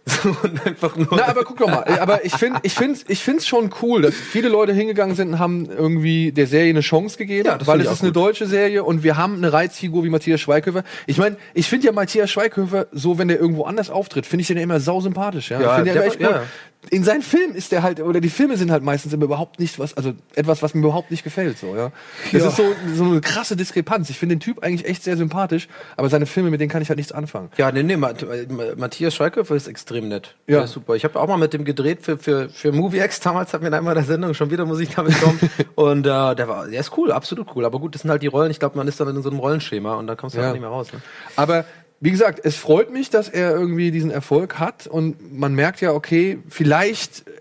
Und einfach nur. Na, aber guck doch mal. Aber ich finde, ich finde, ich finde es schon cool, dass viele Leute hingegangen sind und haben irgendwie der Serie eine Chance gegeben, Ja, weil es ist auch eine gut. deutsche Serie und wir haben eine Reizfigur wie Matthias Schweighöfer. Ich meine, ich finde ja Matthias Schweighöfer so, wenn der irgendwo anders auftritt, finde ich den immer sau sympathisch. Ja, Ja, ich finde immer echt gut. ja. In seinen Filmen ist der halt, oder die Filme sind halt meistens immer überhaupt nicht was, also etwas, was mir überhaupt nicht gefällt. So, ja. Das Ja. ist so, so eine krasse Diskrepanz. Ich finde den Typ eigentlich echt sehr sympathisch, aber seine Filme, mit denen kann ich halt nichts anfangen. Ja, nee, nee, Matt- Matthias Schweighöfer ist extrem nett. Ja. Super. Ich habe auch mal mit dem gedreht für, für, für MovieX damals, hat mir einmal der Sendung schon wieder Musik damit kommen. und äh, der war, der ist cool, absolut cool. Aber gut, das sind halt die Rollen. Ich glaube, man ist dann in so einem Rollenschema und da kommst du Ja. halt nicht mehr raus. Ne? Aber wie gesagt, es freut mich, dass er irgendwie diesen Erfolg hat und man merkt ja, okay, vielleicht äh,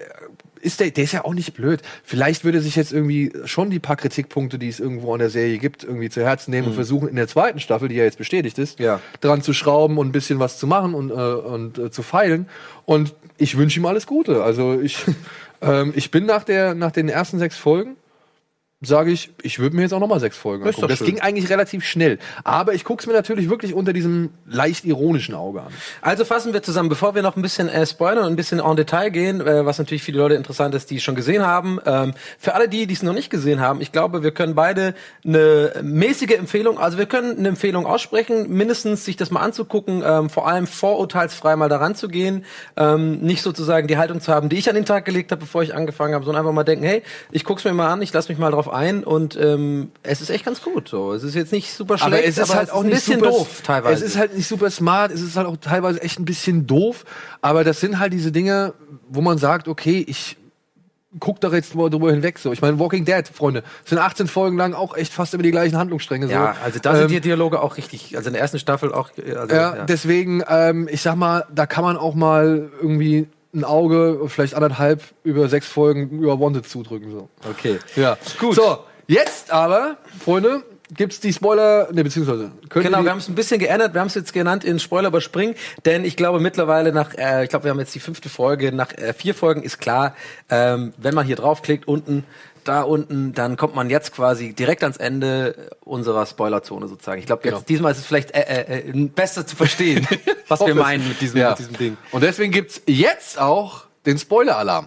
ist der, der ist ja auch nicht blöd. Vielleicht würde er sich jetzt irgendwie schon die paar Kritikpunkte, die es irgendwo an der Serie gibt, irgendwie zu Herzen nehmen und versuchen in der zweiten Staffel, die ja jetzt bestätigt ist, Mhm. Ja. dran zu schrauben und ein bisschen was zu machen und, äh, und äh, zu feilen. Und ich wünsche ihm alles Gute. Also ich, ähm, ich bin nach der, nach den ersten sechs Folgen sage ich, ich würde mir jetzt auch noch mal sechs Folgen Das angucken. Das ging eigentlich relativ schnell. Aber ich gucke es mir natürlich wirklich unter diesem leicht ironischen Auge an. Also fassen wir zusammen, bevor wir noch ein bisschen äh, spoilern und ein bisschen en Detail gehen, äh, was natürlich viele Leute interessant ist, die es schon gesehen haben. Ähm, für alle die, die es noch nicht gesehen haben, ich glaube, wir können beide eine mäßige Empfehlung, also wir können eine Empfehlung aussprechen, mindestens sich das mal anzugucken, ähm, vor allem vorurteilsfrei mal daran zu gehen, ähm, nicht sozusagen die Haltung zu haben, die ich an den Tag gelegt habe, bevor ich angefangen habe, sondern einfach mal denken, hey, ich guck's mir mal an, ich lasse mich mal drauf ein und ähm, es ist echt ganz gut. So, es ist jetzt nicht super schlecht, aber es ist halt auch ein nicht bisschen super, doof teilweise. Es ist halt nicht super smart, es ist halt auch teilweise echt ein bisschen doof, aber das sind halt diese Dinge, wo man sagt, okay, ich guckt da jetzt mal drüber hinweg. So, ich meine, Walking Dead, Freunde, sind 18 Folgen lang auch echt fast immer die gleichen Handlungsstränge. So. Ja, also da sind die Dialoge auch richtig, also in der ersten Staffel auch. Also, ja, deswegen, ähm, ich sag mal, da kann man auch mal irgendwie ein Auge, vielleicht anderthalb über sechs Folgen über Wanted zudrücken. So. Okay. Ja, gut. So, jetzt aber, Freunde, gibt's die Spoiler, ne, beziehungsweise können Genau, wir haben es ein bisschen geändert. Wir haben es jetzt genannt in Spoiler überspringen, denn ich glaube mittlerweile nach, äh, ich glaube, wir haben jetzt die fünfte Folge. Nach äh, vier Folgen ist klar, ähm, wenn man hier draufklickt unten, da unten, dann kommt man jetzt quasi direkt ans Ende unserer Spoilerzone sozusagen. Ich glaube, jetzt Genau. diesmal ist es vielleicht äh, äh, äh, besser zu verstehen, was wir es. meinen mit diesem, ja. mit diesem Ding. Und deswegen gibt's jetzt auch den Spoiler-Alarm.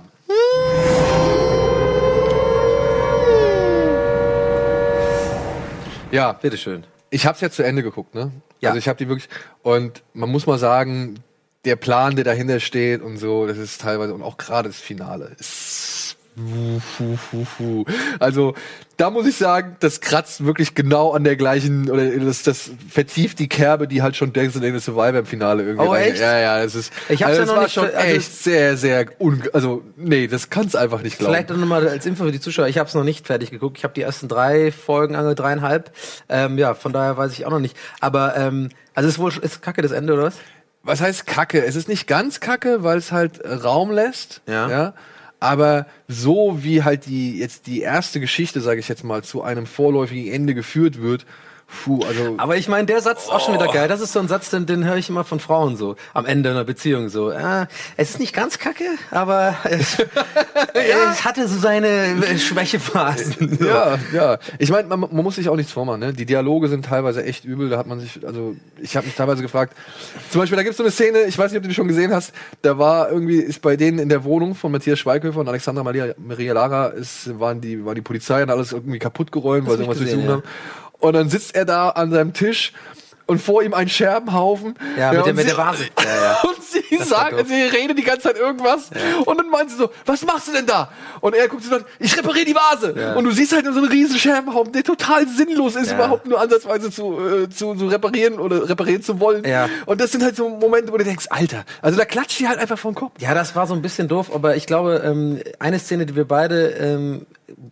Ja, Bitteschön. ich habe es jetzt zu Ende geguckt, ne? Ja. Also ich habe die wirklich und man muss mal sagen, der Plan, der dahinter steht und so, das ist teilweise und auch gerade das Finale ist. Also da muss ich sagen, das kratzt wirklich genau an der gleichen oder das, das vertieft die Kerbe, die halt schon Dance in Survivor im Finale irgendwie. Oh, echt? Ja, ja, es ist. Ich hab's also ja noch war nicht schon also- echt sehr, sehr un also nee, das kann's einfach nicht glauben. Vielleicht noch mal als Info für die Zuschauer. Ich habe es noch nicht fertig geguckt. Ich habe die ersten drei Folgen, ange dreieinhalb. Ähm, ja, von daher weiß ich auch noch nicht. Aber ähm, also ist wohl ist Kacke das Ende oder was? was heißt Kacke? Es ist nicht ganz Kacke, weil es halt Raum lässt. Ja. Aber so wie halt die jetzt die erste Geschichte, sage ich jetzt mal, zu einem vorläufigen Ende geführt wird, puh, also Aber ich meine, der Satz ist auch schon wieder geil. Das ist so ein Satz, den, den höre ich immer von Frauen so am Ende einer Beziehung so. Ah, es ist nicht ganz kacke, aber es, es hatte so seine Schwächephasen. So. ja, ja. Ich meine, man, man muss sich auch nichts vormachen. Ne? Die Dialoge sind teilweise echt übel. Da hat man sich, also ich habe mich teilweise gefragt. Zum Beispiel, da gibt es so eine Szene. Ich weiß nicht, ob du die schon gesehen hast. Da war irgendwie ist bei denen in der Wohnung von Matthias Schweighöfer und Alexandra Maria, Maria Lara ist, waren die war die Polizei und alles irgendwie kaputt geräumt, weil sie irgendwas gesehen, durchsucht haben. Und dann sitzt er da an seinem Tisch. Und vor ihm ein Scherbenhaufen. Ja, mit der- und mit sie- der Vase. Ja, ja. Und sie war sagt, sie redet die ganze Zeit irgendwas. Und dann meint sie so, was machst du denn da? Und er guckt sie an, ich repariere die Vase. Ja. Und du siehst halt so einen riesen Scherbenhaufen, der total sinnlos ist, Ja. überhaupt nur ansatzweise zu, äh, zu, zu reparieren oder reparieren zu wollen. Ja. Und das sind halt so Momente, wo du denkst, Alter, also da klatscht die halt einfach vom Kopf. Ja, das war so ein bisschen doof, aber ich glaube, ähm, eine Szene, die wir beide, ähm,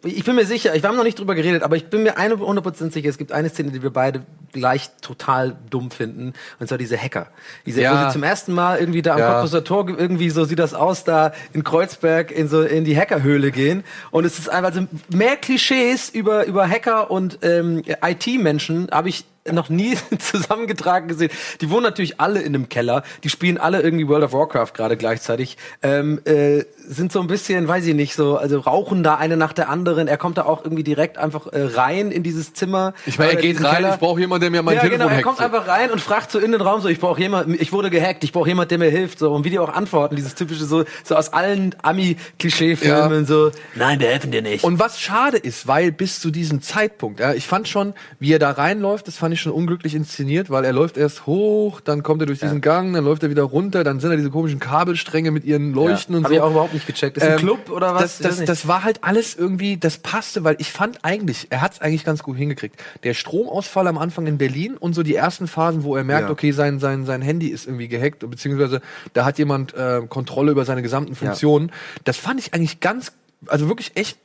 ich bin mir sicher, wir haben noch nicht drüber geredet, aber ich bin mir 100% sicher, es gibt eine Szene, die wir beide gleich total dumm finden, und zwar diese Hacker. Diese, Ja. wo sie zum ersten Mal irgendwie da am Ja. Tor, irgendwie so sieht das aus, da in Kreuzberg in so in die Hackerhöhle gehen und es ist einfach, also mehr Klischees über, über Hacker und ähm, IT-Menschen habe ich noch nie zusammengetragen gesehen. Die wohnen natürlich alle in einem Keller. Die spielen alle irgendwie World of Warcraft gerade gleichzeitig. Ähm, äh, sind so ein bisschen, weiß ich nicht, so, also rauchen da eine nach der anderen. Er kommt da auch irgendwie direkt einfach äh, rein in dieses Zimmer. Ich meine, er in geht rein, Keller. ich brauche jemanden, der mir mein ja, Telefon genau, er hackt. kommt einfach rein und fragt so in den Raum so, ich brauche jemanden, ich wurde gehackt, ich brauche jemanden, der mir hilft. So, und wie die auch antworten, dieses typische so, so aus allen Ami-Klischee-Filmen, Ja. so, nein, wir helfen dir nicht. Und was schade ist, weil bis zu diesem Zeitpunkt, ja, ich fand schon, wie er da reinläuft, das fand ich schon unglücklich inszeniert, weil er läuft erst hoch, dann kommt er durch diesen Gang, dann läuft er wieder runter, dann sind da diese komischen Kabelstränge mit ihren Leuchten und Habe so. ich auch überhaupt nicht gecheckt. Ist ein Ähm, Club oder was? Das, Ich das, das war halt alles irgendwie, das passte, weil ich fand eigentlich, er hat es eigentlich ganz gut hingekriegt. Der Stromausfall am Anfang in Berlin und so die ersten Phasen, wo er merkt, Ja. okay, sein, sein, sein Handy ist irgendwie gehackt, beziehungsweise da hat jemand äh, Kontrolle über seine gesamten Funktionen. Das fand ich eigentlich ganz, also wirklich echt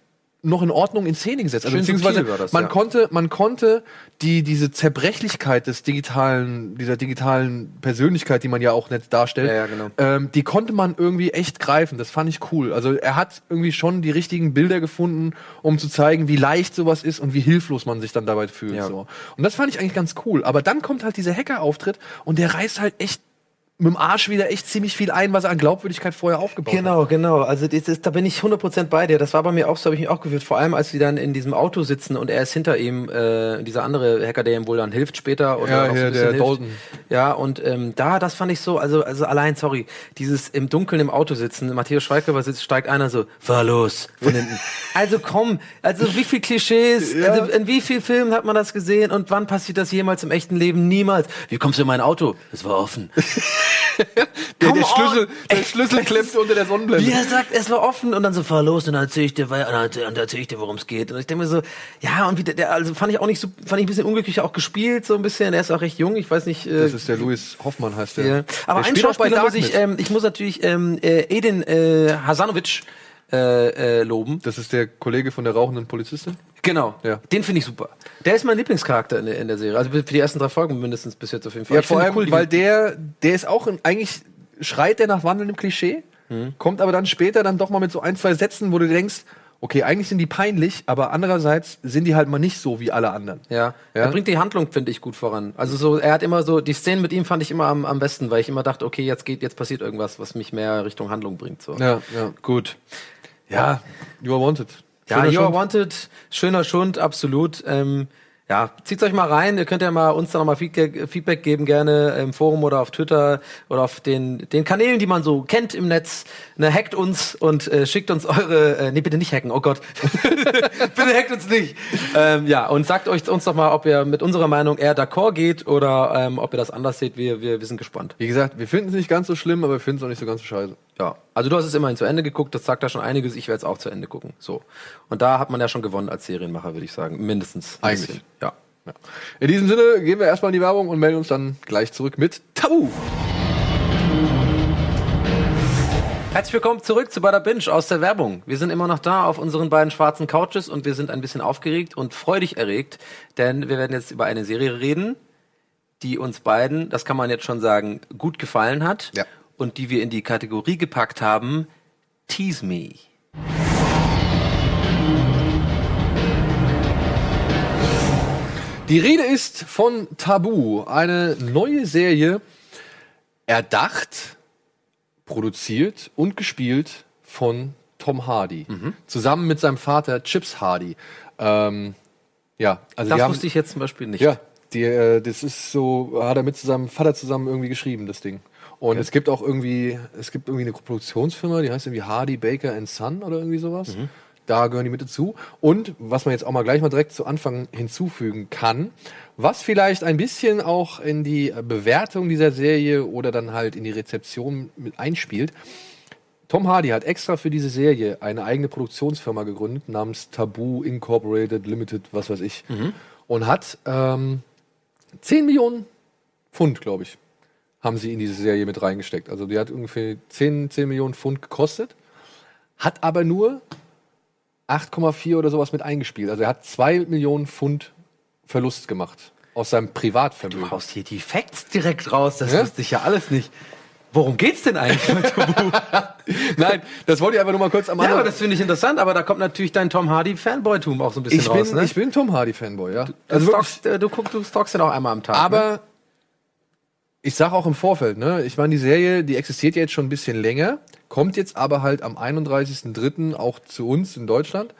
noch in Ordnung in Szene gesetzt. Also Schön beziehungsweise das, man ja. konnte, man konnte die diese Zerbrechlichkeit des digitalen, dieser digitalen Persönlichkeit, die man ja auch nicht darstellt, Ja, ja, genau. ähm, die konnte man irgendwie echt greifen. Das fand ich cool. Also er hat irgendwie schon die richtigen Bilder gefunden, um zu zeigen, wie leicht sowas ist und wie hilflos man sich dann dabei fühlt. So. Und das fand ich eigentlich ganz cool. Aber dann kommt halt dieser Hacker-Auftritt und der reißt halt echt mit dem Arsch wieder echt ziemlich viel ein, was er an Glaubwürdigkeit vorher aufgebaut hat. Genau, genau. Also das ist, da bin ich 100% bei dir. Das war bei mir auch so, habe ich mich auch gefühlt. Vor allem, als sie dann in diesem Auto sitzen und er ist hinter ihm, äh, dieser andere Hacker, der ihm wohl dann hilft später. Oder Ja, auch so bisschen der hilft. Dalton. Ja, und ähm, da, das fand ich so, also, also allein, sorry, dieses im Dunkeln im Auto sitzen, Matthias Schweighöfer sitzt, steigt einer so, fahr los, von hinten. also komm, also wie viel Klischees, also in wie viel Filmen hat man das gesehen und wann passiert das jemals im echten Leben? Niemals. Wie kommst du in mein Auto? Es war offen. Der, der Schlüssel, der Schlüssel klemmt unter der Sonnenblende. Wie er sagt, es war offen und dann so fahr los und dann erzähl ich dir, weil- dann erzähl, ich dir, worum es geht. Und ich denke mir so, ja, und wie der, also fand ich auch nicht so, fand ich ein bisschen unglücklich auch gespielt, so ein bisschen. Er ist auch recht jung, ich weiß nicht. Äh, Das ist der Louis Hoffmann, heißt der. ja. Aber der ein Schauspieler muss ich, ähm, ich muss natürlich ähm, äh, Edin äh, Hasanovic äh, äh, loben. Das ist der Kollege von der rauchenden Polizistin. Genau. Ja. Den finde ich super. Der ist mein Lieblingscharakter in der, in der Serie. Also für die ersten drei Folgen mindestens bis jetzt auf jeden Fall. Ja, Ich vor allem, cool, weil der, der ist auch in, eigentlich schreit der nach wandelndem Klischee, Mhm. kommt aber dann später dann doch mal mit so ein, zwei Sätzen, wo du denkst, okay, eigentlich sind die peinlich, aber andererseits sind die halt mal nicht so wie alle anderen. Ja. Ja? Er bringt die Handlung, finde ich, gut voran. Also so, er hat immer so, die Szenen mit ihm fand ich immer am, am besten, weil ich immer dachte, okay, jetzt geht, jetzt passiert irgendwas, was mich mehr Richtung Handlung bringt. So. Ja, ja. Gut. Ja, you are wanted. Ja, Schöner You Are Schund. Wanted, schöner Schund, absolut. Ähm, ja, zieht's euch mal rein. Ihr könnt ja mal uns da nochmal Feedback, Feedback geben, gerne im Forum oder auf Twitter oder auf den, den Kanälen, die man so kennt im Netz. Ne, hackt uns und äh, schickt uns eure, äh, nee, bitte nicht hacken, oh Gott. bitte hackt uns nicht. Ähm, ja, und sagt euch uns doch mal, ob ihr mit unserer Meinung eher d'accord geht oder ähm, ob ihr das anders seht. Wir, wir, wir sind gespannt. Wie gesagt, wir finden es nicht ganz so schlimm, aber wir finden es auch nicht so ganz so scheiße. Ja, also du hast es immerhin zu Ende geguckt, das sagt da schon einiges, ich werde es auch zu Ende gucken. So. Und da hat man ja schon gewonnen als Serienmacher, würde ich sagen. Mindestens. Eigentlich. Ja. Ja. In diesem Sinne gehen wir erstmal in die Werbung und melden uns dann gleich zurück mit Tabu. Herzlich willkommen zurück zu Bada Binge aus der Werbung. Wir sind immer noch da auf unseren beiden schwarzen Couches und wir sind ein bisschen aufgeregt und freudig erregt, denn wir werden jetzt über eine Serie reden, die uns beiden, das kann man jetzt schon sagen, gut gefallen hat Ja. Und die wir in die Kategorie gepackt haben, Tease Me. Die Rede ist von Tabu, eine neue Serie, erdacht, produziert und gespielt von Tom Hardy. Zusammen mit seinem Vater Chips Hardy. Ähm, ja, also Das wusste ich jetzt zum Beispiel nicht. Ja, die, äh, das ist so, hat er mit seinem Vater zusammen irgendwie geschrieben, das Ding. Und es gibt auch irgendwie, es gibt irgendwie eine Produktionsfirma, die heißt irgendwie Hardy Baker and Son oder irgendwie sowas. Da gehören die mit dazu. Und was man jetzt auch mal gleich mal direkt zu Anfang hinzufügen kann, was vielleicht ein bisschen auch in die Bewertung dieser Serie oder dann halt in die Rezeption mit einspielt. Tom Hardy hat extra für diese Serie eine eigene Produktionsfirma gegründet namens Taboo Incorporated Limited, was weiß ich. Und hat ähm, 10 Millionen Pfund, glaube ich, haben sie in diese Serie mit reingesteckt. Also die hat ungefähr 10, 10 Millionen Pfund gekostet, hat aber nur 8,4 oder sowas mit eingespielt. Also er hat 2 Millionen Pfund Verlust gemacht aus seinem Privatvermögen. Du haust hier die Facts direkt raus, das Ja? wusste ich ja alles nicht. Worum geht's denn eigentlich Tabu? Nein, das wollte ich einfach nur mal kurz am ja, Anfang. aber das finde ich interessant, aber da kommt natürlich dein Tom Hardy Fanboy-Tum auch so ein bisschen ich, raus, bin, ne? ich bin Tom Hardy Fanboy, ja. du, Also stalkst, äh, du, guck, du stalkst ihn auch einmal am Tag. ne? Ich sage auch im Vorfeld, ne, ich meine, die Serie, die existiert ja jetzt schon ein bisschen länger, kommt jetzt aber halt am 31.03. auch zu uns in Deutschland.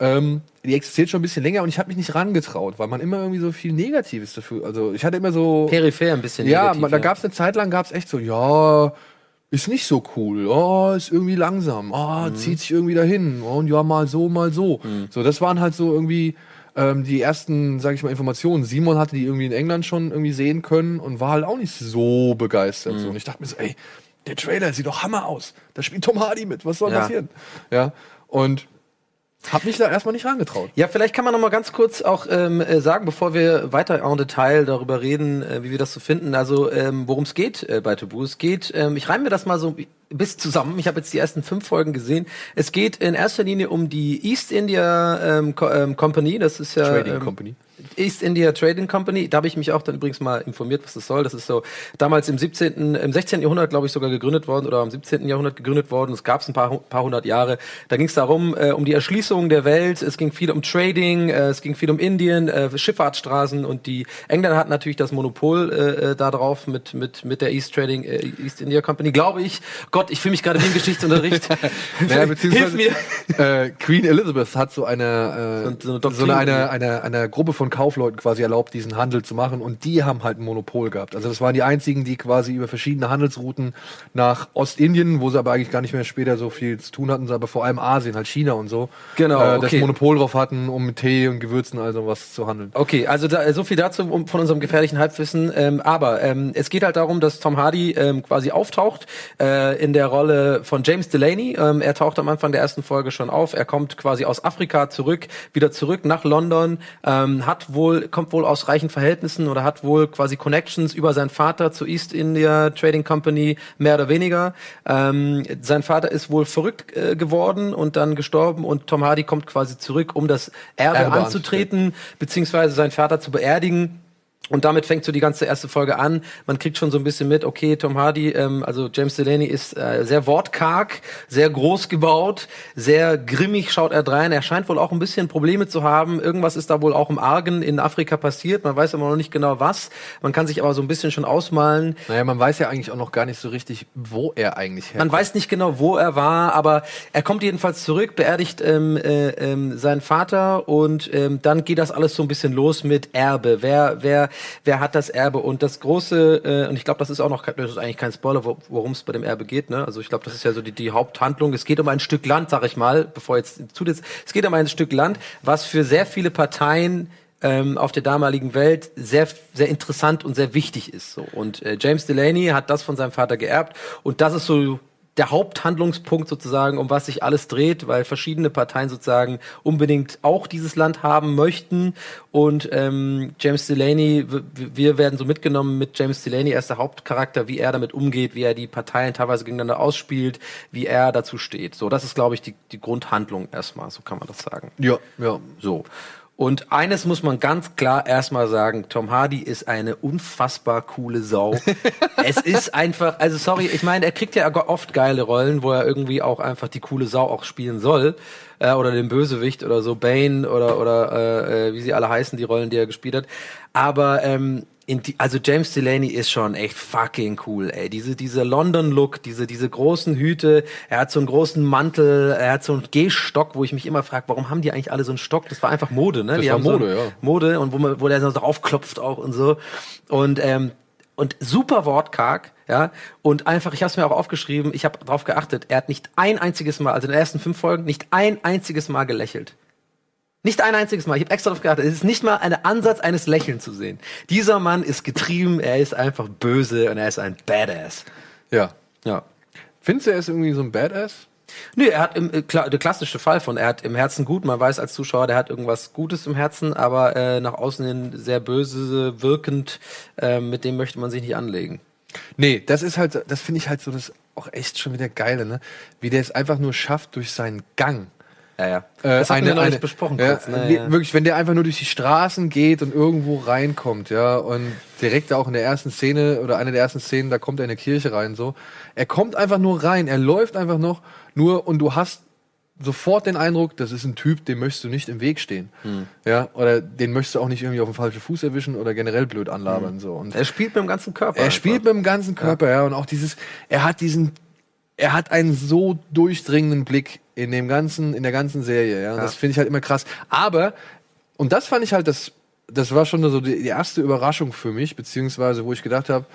Ähm, die existiert schon ein bisschen länger und ich habe mich nicht rangetraut, weil man immer irgendwie so viel Negatives dafür. Also ich hatte immer so. peripher ein bisschen ja, negativ, man, da gab es eine Zeit lang, gab es echt so, ja, ist nicht so cool, oh, ist irgendwie langsam, oh, Mhm. zieht sich irgendwie dahin, oh, und ja, mal so, mal so. So, das waren halt so irgendwie ähm, die ersten, sag ich mal, Informationen. Simon hatte die irgendwie in England schon irgendwie sehen können und war halt auch nicht so begeistert. Mhm. So. Und ich dachte mir so, ey, der Trailer sieht doch Hammer aus. Da spielt Tom Hardy mit, was soll Ja. passieren? Ja, und hab mich da erstmal nicht rangetraut. Ja, vielleicht kann man noch mal ganz kurz auch ähm, äh, sagen, bevor wir weiter en Detail darüber reden, äh, wie wir das so finden, also ähm, worum es geht äh, bei Tabu. Es geht, ähm, ich reime mir das mal so bis zusammen. Ich habe jetzt die ersten fünf Folgen gesehen. Es geht in erster Linie um die East India ähm, Co ähm, Company. Das ist ja Trading ähm, Company. East India Trading Company. Da habe ich mich auch dann übrigens mal informiert, was das soll. Das ist so damals im 17., im 16. Jahrhundert, glaube ich, sogar gegründet worden oder im 17. Jahrhundert gegründet worden. Es gab es ein paar, paar hundert Jahre. Da ging es darum, äh, um die Erschließung der Welt. Es ging viel um Trading, äh, es ging viel um Indien, äh, Schifffahrtsstraßen und die Engländer hatten natürlich das Monopol äh, äh, da drauf mit, mit, mit der East Trading, äh, East India Company, glaube ich. Gott, ich fühle mich gerade wie im Geschichtsunterricht. Naja, Hilf beziehungsweise mir. äh, Queen Elizabeth hat so eine, äh, So- so eine so eine, eine, eine, eine Gruppe von Kaufleuten quasi erlaubt, diesen Handel zu machen und die haben halt ein Monopol gehabt. Also das waren die einzigen, die quasi über verschiedene Handelsrouten nach Ostindien, wo sie aber eigentlich gar nicht mehr später so viel zu tun hatten, aber vor allem Asien, halt China und so, Genau, äh, das okay. Monopol drauf hatten, um mit Tee und Gewürzen also was zu handeln. Okay, also da, so viel dazu um, von unserem gefährlichen Halbwissen. Ähm, aber ähm, es geht halt darum, dass Tom Hardy ähm, quasi auftaucht äh, in der Rolle von James Delaney. Ähm, er taucht am Anfang der ersten Folge schon auf. Er kommt quasi aus Afrika zurück, wieder zurück nach London, ähm, hat wohl, kommt wohl aus reichen Verhältnissen oder hat wohl quasi Connections über seinen Vater zur East India Trading Company, mehr oder weniger. Ähm, sein Vater ist wohl verrückt äh, geworden und dann gestorben und Tom Hardy kommt quasi zurück, um das Erbe, Erbe anzutreten, beziehungsweise seinen Vater zu beerdigen. Und damit fängt so die ganze erste Folge an. Man kriegt schon so ein bisschen mit, okay, Tom Hardy, ähm, also James Delaney ist äh, sehr wortkarg, sehr groß gebaut, sehr grimmig schaut er drein. Er scheint wohl auch ein bisschen Probleme zu haben. Irgendwas ist da wohl auch im Argen in Afrika passiert. Man weiß aber noch nicht genau was. Man kann sich aber so ein bisschen schon ausmalen. Naja, man weiß ja eigentlich auch noch gar nicht so richtig, wo er eigentlich herkommt. Man weiß nicht genau, wo er war, aber er kommt jedenfalls zurück, beerdigt ähm, äh, ähm, seinen Vater und ähm, dann geht das alles so ein bisschen los mit Erbe. Wer, wer, wer hat das Erbe? Und das große, äh, und ich glaube, das ist auch noch, das ist eigentlich kein Spoiler, wo- worum es bei dem Erbe geht. Ne? Also ich glaube, das ist ja so die, die Haupthandlung. Es geht um ein Stück Land, sag ich mal, bevor jetzt zu es geht um ein Stück Land, was für sehr viele Parteien ähm, auf der damaligen Welt sehr, sehr interessant und sehr wichtig ist. So. Und äh, James Delaney hat das von seinem Vater geerbt und das ist so der Haupthandlungspunkt sozusagen, um was sich alles dreht, weil verschiedene Parteien sozusagen unbedingt auch dieses Land haben möchten. Und ähm, James Delaney, wir werden so mitgenommen mit James Delaney, er ist der Hauptcharakter, wie er damit umgeht, wie er die Parteien teilweise gegeneinander ausspielt, wie er dazu steht. So, das ist, glaube ich, die, die Grundhandlung erstmal, so kann man das sagen. Ja, ja. So. Und eines muss man ganz klar erstmal sagen, Tom Hardy ist eine unfassbar coole Sau. es ist einfach, also sorry, ich meine, er kriegt ja oft geile Rollen, wo er irgendwie auch einfach die coole Sau auch spielen soll. Äh, oder den Bösewicht oder so, Bane oder, oder äh, äh, wie sie alle heißen, die Rollen, die er gespielt hat. Aber ähm, die, also James Delaney ist schon echt fucking cool, ey. Diese, diese London-Look, diese, diese großen Hüte, er hat so einen großen Mantel, er hat so einen Gehstock, wo ich mich immer frage, warum haben die eigentlich alle so einen Stock? Das war einfach Mode, ne? Das die war so Mode, einen- ja. Mode und wo, man, wo der so draufklopft auch und so. Und, ähm, und super wortkarg, ja. Und einfach, ich habe es mir auch aufgeschrieben, ich habe darauf geachtet, er hat nicht ein einziges Mal, also in den ersten fünf Folgen, nicht ein einziges Mal gelächelt. Nicht ein einziges Mal. Ich habe extra darauf geachtet. Es ist nicht mal ein Ansatz eines Lächelns zu sehen. Dieser Mann ist getrieben, er ist einfach böse und er ist ein Badass. Ja. Ja. Findest du, er ist irgendwie so ein Badass? Nee, er hat im, äh, klar, der klassische Fall von, er hat im Herzen gut, man weiß als Zuschauer, der hat irgendwas Gutes im Herzen, aber äh, nach außen hin sehr böse wirkend, äh, mit dem möchte man sich nicht anlegen. Nee, das ist halt, das finde ich halt so das auch echt schon wieder geile, ne? Wie der es einfach nur schafft durch seinen Gang. Ja, ja. Äh, das haben eine- wir noch nicht besprochen ja, kurz. Ne? ja. Wirklich, wenn der einfach nur durch die Straßen geht und irgendwo reinkommt, ja, und direkt auch in der ersten Szene oder einer der ersten Szenen, da kommt er in eine Kirche rein, so. Er kommt einfach nur rein, er läuft einfach noch nur und du hast sofort den Eindruck, das ist ein Typ, dem möchtest du nicht im Weg stehen. Hm. Ja, oder den möchtest du auch nicht irgendwie auf den falschen Fuß erwischen oder generell blöd anlabern, so. Und Er spielt mit dem ganzen Körper. er einfach. spielt mit dem ganzen Körper, ja. und auch dieses, er hat diesen, er hat einen so durchdringenden Blick in dem ganzen, in der ganzen Serie, ja. Das finde ich halt immer krass. Aber, und das fand ich halt, das, das war schon so die, die erste Überraschung für mich, beziehungsweise wo ich gedacht habe,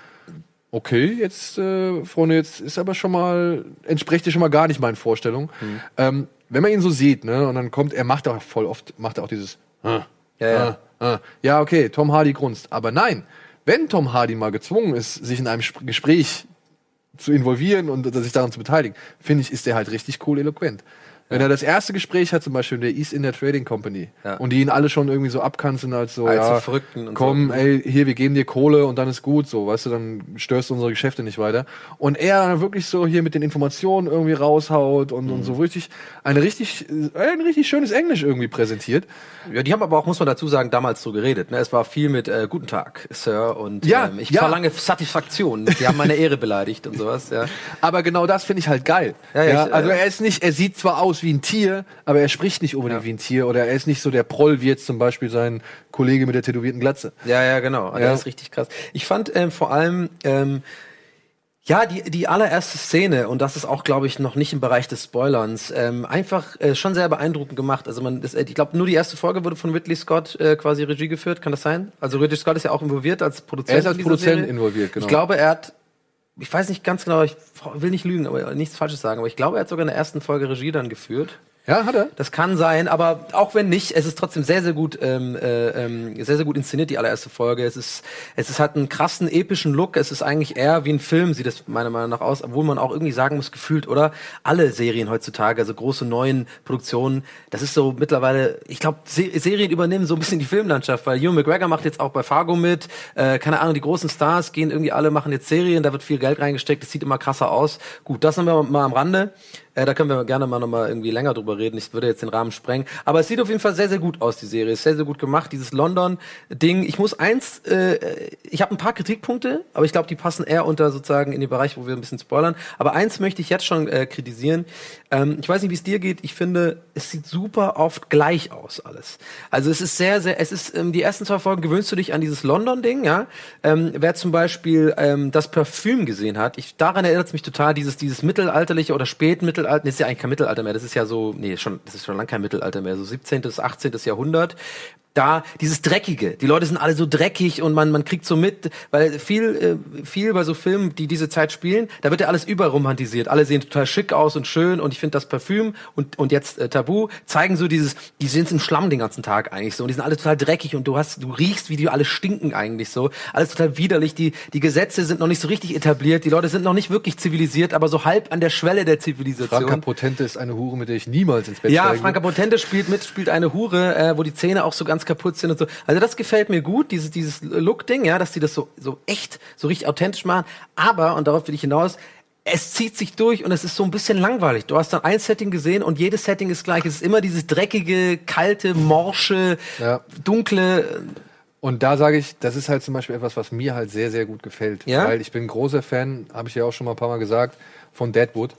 okay, jetzt, äh, Freunde, jetzt ist aber schon mal, entspricht dir schon mal gar nicht meinen Vorstellungen. Mhm. Ähm, wenn man ihn so sieht, ne, und dann kommt, er macht auch voll oft, macht er auch dieses, ah, Ja, ja. Ah, ah. ja, okay, Tom Hardy grunzt. Aber nein, wenn Tom Hardy mal gezwungen ist, sich in einem Sp Gespräch zu involvieren und sich daran zu beteiligen, finde ich, ist der halt richtig cool eloquent. Wenn er das erste Gespräch hat, zum Beispiel in der East India Trading Company, Ja. und die ihn alle schon irgendwie so abkanzeln als so, Als ja, Verrückten und komm, so. ey, hier, wir geben dir Kohle und dann ist gut, so, weißt du, dann störst du unsere Geschäfte nicht weiter. Und er wirklich so hier mit den Informationen irgendwie raushaut und, Mhm. und so richtig, eine richtig, äh, ein richtig schönes Englisch irgendwie präsentiert. Ja, die haben aber auch, muss man dazu sagen, damals so geredet. Ne? Es war viel mit äh, Guten Tag, Sir, und Ja, ähm, ich ja. verlange Satisfaktion. Sie haben meine Ehre beleidigt und sowas. Ja. Aber genau das finde ich halt geil. Ja, Ja, ich, äh, also er ist nicht, er sieht zwar aus wie ein Tier, aber er spricht nicht unbedingt Ja. wie ein Tier oder er ist nicht so der Proll wie jetzt zum Beispiel sein Kollege mit der tätowierten Glatze. Ja, ja, genau. Ja. Das ist richtig krass. Ich fand ähm, vor allem, ähm, ja, die, die allererste Szene, und das ist auch, glaube ich, noch nicht im Bereich des Spoilerns, ähm, einfach äh, schon sehr beeindruckend gemacht. Also man, das, äh, ich glaube, nur die erste Folge wurde von Ridley Scott äh, quasi Regie geführt, kann das sein? Also Ridley Scott ist ja auch involviert als Produzent. Er ist als Produzent Serie. involviert, genau. Ich glaube, er hat, ich weiß nicht ganz genau, ich will nicht lügen, aber nichts Falsches sagen, aber ich glaube, er hat sogar in der ersten Folge Regie dann geführt. Ja, hat er? Das kann sein, aber auch wenn nicht, es ist trotzdem sehr, sehr gut, ähm, äh, ähm, sehr, sehr gut inszeniert, die allererste Folge. Es ist, es ist hat einen krassen, epischen Look. Es ist eigentlich eher wie ein Film, sieht es meiner Meinung nach aus, obwohl man auch irgendwie sagen muss, gefühlt, oder? Alle Serien heutzutage, also große neuen Produktionen, das ist so mittlerweile, ich glaube, Se Serien übernehmen so ein bisschen die Filmlandschaft, weil Hugh McGregor macht jetzt auch bei Fargo mit, äh, keine Ahnung, die großen Stars gehen irgendwie alle, machen jetzt Serien, da wird viel Geld reingesteckt, es sieht immer krasser aus. Gut, das haben wir mal am Rande. Äh, da können wir gerne mal nochmal irgendwie länger drüber reden. Ich würde jetzt den Rahmen sprengen. Aber es sieht auf jeden Fall sehr, sehr gut aus, die Serie. Ist sehr, sehr gut gemacht, dieses London-Ding. Ich muss eins, äh, ich habe ein paar Kritikpunkte, aber ich glaube, die passen eher unter sozusagen in den Bereich, wo wir ein bisschen spoilern. Aber eins möchte ich jetzt schon äh, kritisieren. Ähm, ich weiß nicht, wie es dir geht. Ich finde, es sieht super oft gleich aus, alles. Also es ist sehr, sehr, es ist, ähm, die ersten zwei Folgen gewöhnst du dich an dieses London-Ding, ja. Ähm, wer zum Beispiel ähm, das Parfüm gesehen hat, ich, daran erinnert es mich total, dieses, dieses mittelalterliche oder spätmittelalterliche Mittelalter, das ist ja eigentlich kein Mittelalter mehr, das ist ja so, nee, schon, das ist schon lange kein Mittelalter mehr, so 17., 18. Jahrhundert da dieses Dreckige. Die Leute sind alle so dreckig und man, man kriegt so mit, weil viel, äh, viel bei so Filmen, die diese Zeit spielen, da wird ja alles überromantisiert. Alle sehen total schick aus und schön und ich finde das Parfüm und, und jetzt äh, Tabu zeigen so dieses, die sind im Schlamm den ganzen Tag eigentlich so und die sind alle total dreckig und du hast, du riechst, wie die alle stinken eigentlich so. Alles total widerlich. Die, die Gesetze sind noch nicht so richtig etabliert. Die Leute sind noch nicht wirklich zivilisiert, aber so halb an der Schwelle der Zivilisation. Franka Potente ist eine Hure, mit der ich niemals ins Bett Ja. Franka Potente spielt mit, spielt eine Hure, äh, wo die Zähne auch so ganz kaputt sind und so. Also das gefällt mir gut, dieses, dieses Look-Ding, ja, dass die das so, so echt, so richtig authentisch machen. Aber, und darauf will ich hinaus, es zieht sich durch und es ist so ein bisschen langweilig. Du hast dann ein Setting gesehen und jedes Setting ist gleich. Es ist immer dieses dreckige, kalte, morsche, Ja. dunkle. Und da sage ich, das ist halt zum Beispiel etwas, was mir halt sehr, sehr gut gefällt. Ja? Weil ich bin großer Fan, habe ich ja auch schon mal ein paar Mal gesagt, von Deadwood.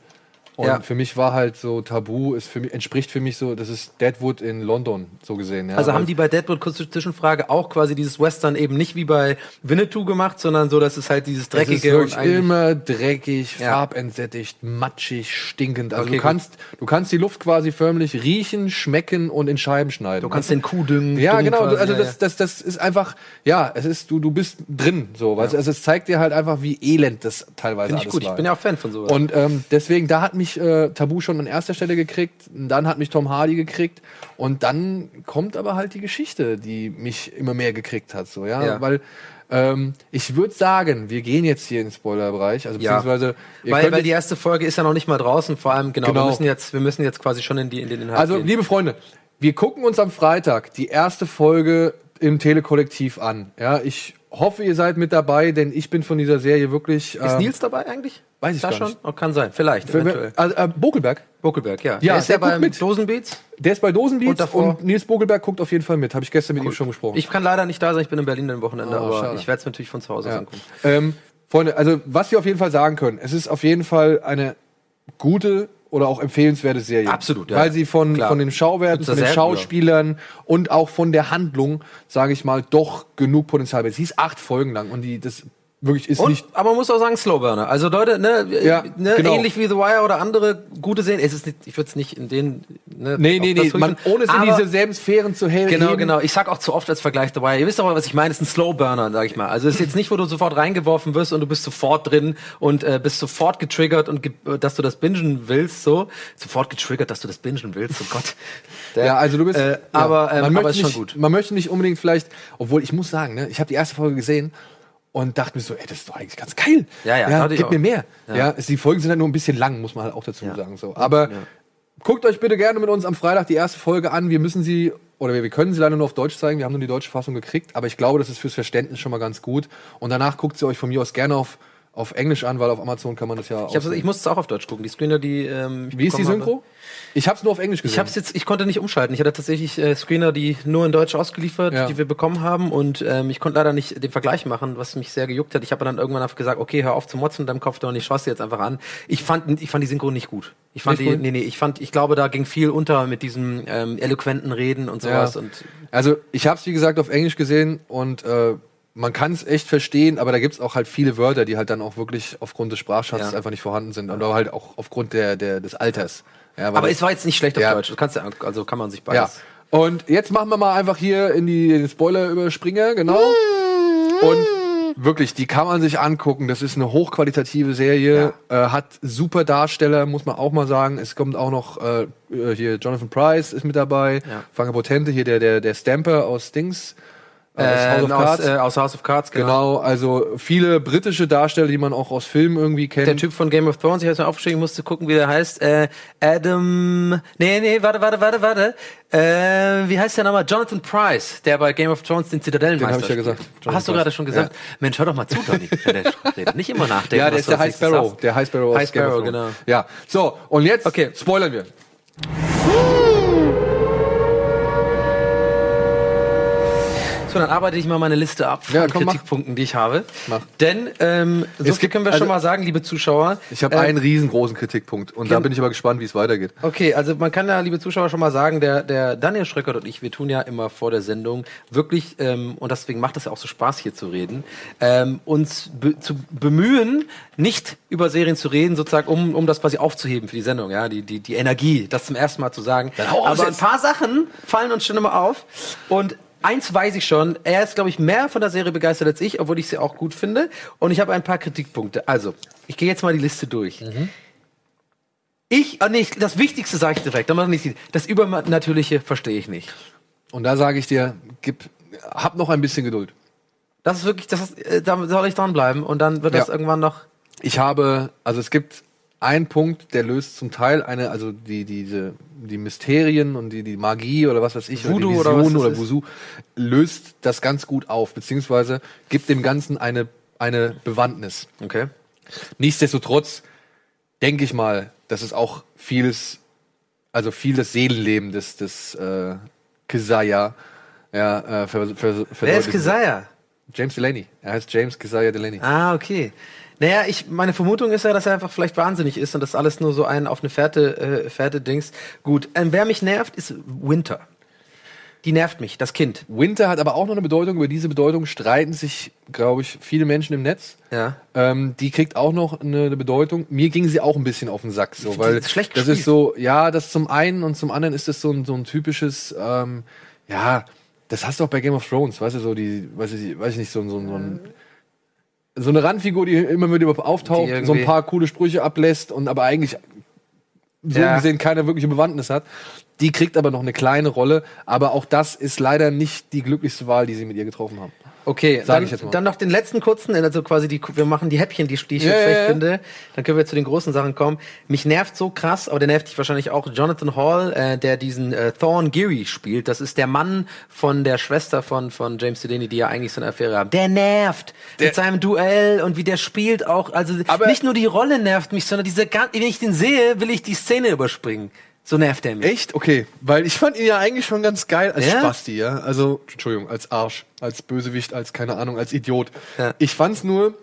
Und Ja. für mich war halt so Tabu, ist für mich, entspricht für mich so, das ist Deadwood in London, so gesehen. Ja. Also haben die bei Deadwood, kurze Zwischenfrage, auch quasi dieses Western eben nicht wie bei Winnetou gemacht, sondern so, dass es halt dieses Es ist dreckige wirklich immer dreckig, Ja. farbentsättigt, matschig, stinkend. Also Okay, du kannst, du kannst die Luft quasi förmlich riechen, schmecken und in Scheiben schneiden. Du kannst den Kuh düngen. ja, düngen genau. quasi, Also das, das, das ist einfach, ja, es ist, du, du bist drin, so. Weißt? Also es zeigt dir halt einfach, wie elend das teilweise Finde ich alles gut. war. Ich bin ja auch Fan von sowas. Und ähm, deswegen, da hat mich äh, Tabu schon an erster Stelle gekriegt, dann hat mich Tom Hardy gekriegt und dann kommt aber halt die Geschichte, die mich immer mehr gekriegt hat, so ja, Ja. weil ähm, ich würde sagen, wir gehen jetzt hier in den Spoilerbereich, also Ja. beziehungsweise ihr weil, weil die erste Folge ist ja noch nicht mal draußen. Vor allem, genau, Genau. Wir, müssen jetzt, wir müssen jetzt quasi schon in, die, in den Inhalt Also, gehen. liebe Freunde, wir gucken uns am Freitag die erste Folge im Telekollektiv an. Ja, ich hoffe, ihr seid mit dabei, denn ich bin von dieser Serie wirklich. Ist ähm, Nils dabei eigentlich? Weiß ich da gar schon? nicht. Oh, kann sein, vielleicht, eventuell. Also, äh, Bokelberg, Bokelberg, ja. Ja, der ist der ja beim mit. Dosenbeats. der ist bei Dosenbeats Und davor- und Nils Bogelberg guckt auf jeden Fall mit. Habe ich gestern mit ihm schon gesprochen. Ich kann leider nicht da sein, ich bin in Berlin am Wochenende, Oh, aber schade. ich werde es natürlich von zu Hause aus Ja. angucken. Ähm, Freunde, also was wir auf jeden Fall sagen können, es ist auf jeden Fall eine gute oder auch empfehlenswerte Serie. Absolut, ja. Weil sie von, Klar. von den Schauwerten, von den Schauspielern und auch von der Handlung, sage ich mal, doch genug Potenzial hat. Sie ist acht Folgen lang und die das wirklich ist Und, nicht. aber man muss auch sagen, Slowburner. Also Leute, ne, Ja, ne genau. ähnlich wie The Wire oder andere gute Serien. Es ist nicht, ich würde es nicht in den. Ne, Nee, nee, nee, man, ohne es in Aber- diese selben Sphären zu hellen. Genau, genau. Ich sag auch zu oft als Vergleich The Wire. Ihr wisst aber, was ich meine. Es ist ein Slowburner, sag ich mal. Also es ist jetzt nicht, wo du sofort reingeworfen wirst und du bist sofort drin und äh, bist sofort getriggert und ge äh, dass du das bingen willst, so sofort getriggert, dass du das bingen willst. Oh Gott. Der- Ja, also du bist. Äh, ja, aber ähm, man aber möchte ist schon nicht, gut. Man möchte nicht unbedingt vielleicht, obwohl ich muss sagen, ne, ich habe die erste Folge gesehen und dachte mir so, ey, das ist doch eigentlich ganz geil. Ja, ja, ich gib auch. mir mehr. Ja. Ja. die Folgen sind halt nur ein bisschen lang, muss man halt auch dazu Ja. sagen. So. Aber guckt euch bitte gerne mit uns am Freitag die erste Folge an. Wir müssen sie oder wir, wir können sie leider nur auf Deutsch zeigen. Wir haben nur die deutsche Fassung gekriegt, aber ich glaube, das ist fürs Verständnis schon mal ganz gut. Und danach guckt sie euch von mir aus gerne auf auf Englisch an, weil auf Amazon kann man das ja Ich, hab's, ich musste es auch auf Deutsch gucken. Die Screener, die ähm, ich Wie ist die Synchro? habe. Ich habe es nur auf Englisch gesehen. Ich hab's jetzt, ich konnte nicht umschalten. Ich hatte tatsächlich äh, Screener, die nur in Deutsch ausgeliefert, Ja. die wir bekommen haben, und ähm, ich konnte leider nicht den Vergleich machen, was mich sehr gejuckt hat. Ich habe dann irgendwann gesagt, okay, hör auf zu motzen in deinem Kopf und ich schaue dir jetzt einfach an. Ich fand, ich fand die Synchro nicht gut. Ich fand Nicht die, gut? nee, nee, ich fand, ich glaube, da ging viel unter mit diesem ähm, eloquenten Reden und sowas. Ja. Und Also ich habe es wie gesagt auf Englisch gesehen und äh, man kann es echt verstehen, aber da gibt es auch halt viele Wörter, die halt dann auch wirklich aufgrund des Sprachschatzes Ja. einfach nicht vorhanden sind und aber halt auch aufgrund der, der des Alters. Ja, aber es war jetzt nicht schlecht auf Ja. Deutsch. Kannst ja, also kann man sich ja. beides. Und jetzt machen wir mal einfach hier in die den Spoiler überspringer, genau. Und Wirklich, die kann man sich angucken. Das ist eine hochqualitative Serie, äh, hat super Darsteller, muss man auch mal sagen. Es kommt auch noch äh, hier Jonathan Price ist mit dabei, Ja. Franka Potente, hier der der der Stamper aus Dings. Äh, aus Ähm, aus, äh, aus House of Cards, genau. Genau, also viele britische Darsteller, die man auch aus Filmen irgendwie kennt. Der Typ von Game of Thrones, ich hab's mir aufgeschrieben, ich musste gucken, wie der heißt. Äh, Adam. Nee, nee, warte, warte, warte, warte. Äh, wie heißt der nochmal? Jonathan Price, der bei Game of Thrones den Zitadellenmeister Den hab ich ja gesagt. Hast Jonathan du gerade schon gesagt? Mensch, hör doch mal zu, Donny, wenn der redet. Nicht immer nachdenken. ja, der ist der High Sparrow. Der High Sparrow aus High Game of Sparrow, Thrones. genau. Ja, so, und jetzt Okay. spoilern wir. So, dann arbeite ich mal meine Liste ab von Ja, komm, mach. Kritikpunkten, die ich habe. Mach. Denn, ähm, so gibt- können wir also- schon mal sagen, liebe Zuschauer. Ich habe Ähm, einen riesengroßen Kritikpunkt und da bin ich aber gespannt, wie es weitergeht. Okay, also man kann ja, liebe Zuschauer, schon mal sagen, der, der Daniel Schröckert und ich, wir tun ja immer vor der Sendung wirklich, ähm, und deswegen macht es ja auch so Spaß, hier zu reden, ähm, uns be zu bemühen, nicht über Serien zu reden, sozusagen, um, um das quasi aufzuheben für die Sendung, ja, die, die, die Energie, das zum ersten Mal zu sagen. Aber ein paar Sachen fallen uns schon immer auf und Eins weiß ich schon, er ist, glaube ich, mehr von der Serie begeistert als ich, obwohl ich sie auch gut finde. Und ich habe ein paar Kritikpunkte. Also, ich gehe jetzt mal die Liste durch. Ich, ah, nee, das Wichtigste sage ich direkt, damit nicht. Das Übernatürliche verstehe ich nicht. Und da sage ich dir, gib, hab noch ein bisschen Geduld. Das ist wirklich, das ist, äh, da soll ich dranbleiben und dann wird das Ja. irgendwann noch. Ich habe, also es gibt einen Punkt, der löst zum Teil eine, also die, diese, die Mysterien und die, die Magie oder was weiß ich, Voodoo oder, oder die Vision oder ist. Voodoo, löst das ganz gut auf, beziehungsweise gibt dem Ganzen eine, eine Bewandtnis. Okay. Nichtsdestotrotz denke ich mal, dass es auch vieles, also viel das Seelenleben des, des äh, Keziah ja, äh, ver, ver, Wer ist Keziah? James Delaney. Er heißt James Keziah Delaney. Ah, okay. Naja, ich, meine Vermutung ist ja, dass er einfach vielleicht wahnsinnig ist und das alles nur so ein auf eine Fährte, äh, Fährte Dings. Gut, ähm, wer mich nervt, ist Winter. Die nervt mich, das Kind. Winter hat aber auch noch eine Bedeutung. Über diese Bedeutung streiten sich, glaube ich, viele Menschen im Netz. Ja. Ähm, die kriegt auch noch eine, eine Bedeutung. Mir ging sie auch ein bisschen auf den Sack, so, weil die ist das ist so, ja, das zum einen und zum anderen ist das so ein, so ein typisches, ähm, ja, das hast du auch bei Game of Thrones, weißt du, so die, weiß ich, weiß ich nicht, so, so, ein- so ein so eine Randfigur, die immer wieder auftaucht, so ein paar coole Sprüche ablässt und aber eigentlich so Ja. gesehen keine wirkliche Bewandtnis hat. Die kriegt aber noch eine kleine Rolle, aber auch das ist leider nicht die glücklichste Wahl, die sie mit ihr getroffen haben. Okay, Sag dann, ich jetzt mal. dann noch den letzten kurzen, also quasi die, wir machen die Häppchen, die, die ich Ja, jetzt schlecht ja. finde. Dann können wir zu den großen Sachen kommen. Mich nervt so krass, aber der nervt dich wahrscheinlich auch, Jonathan Hall, äh, der diesen äh, Thorn Geary spielt. Das ist der Mann von der Schwester von, von James Delaney, die ja eigentlich so eine Affäre haben. Der nervt Der- mit seinem Duell und wie der spielt auch. Also Aber- nicht nur die Rolle nervt mich, sondern diese, wenn ich den sehe, will ich die Szene überspringen. So nervt er mich. Echt? Okay. Weil ich fand ihn ja eigentlich schon ganz geil als Ja? Spasti, ja. Also, Entschuldigung, als Arsch, als Bösewicht, als keine Ahnung, als Idiot. Ja. Ich fand's nur,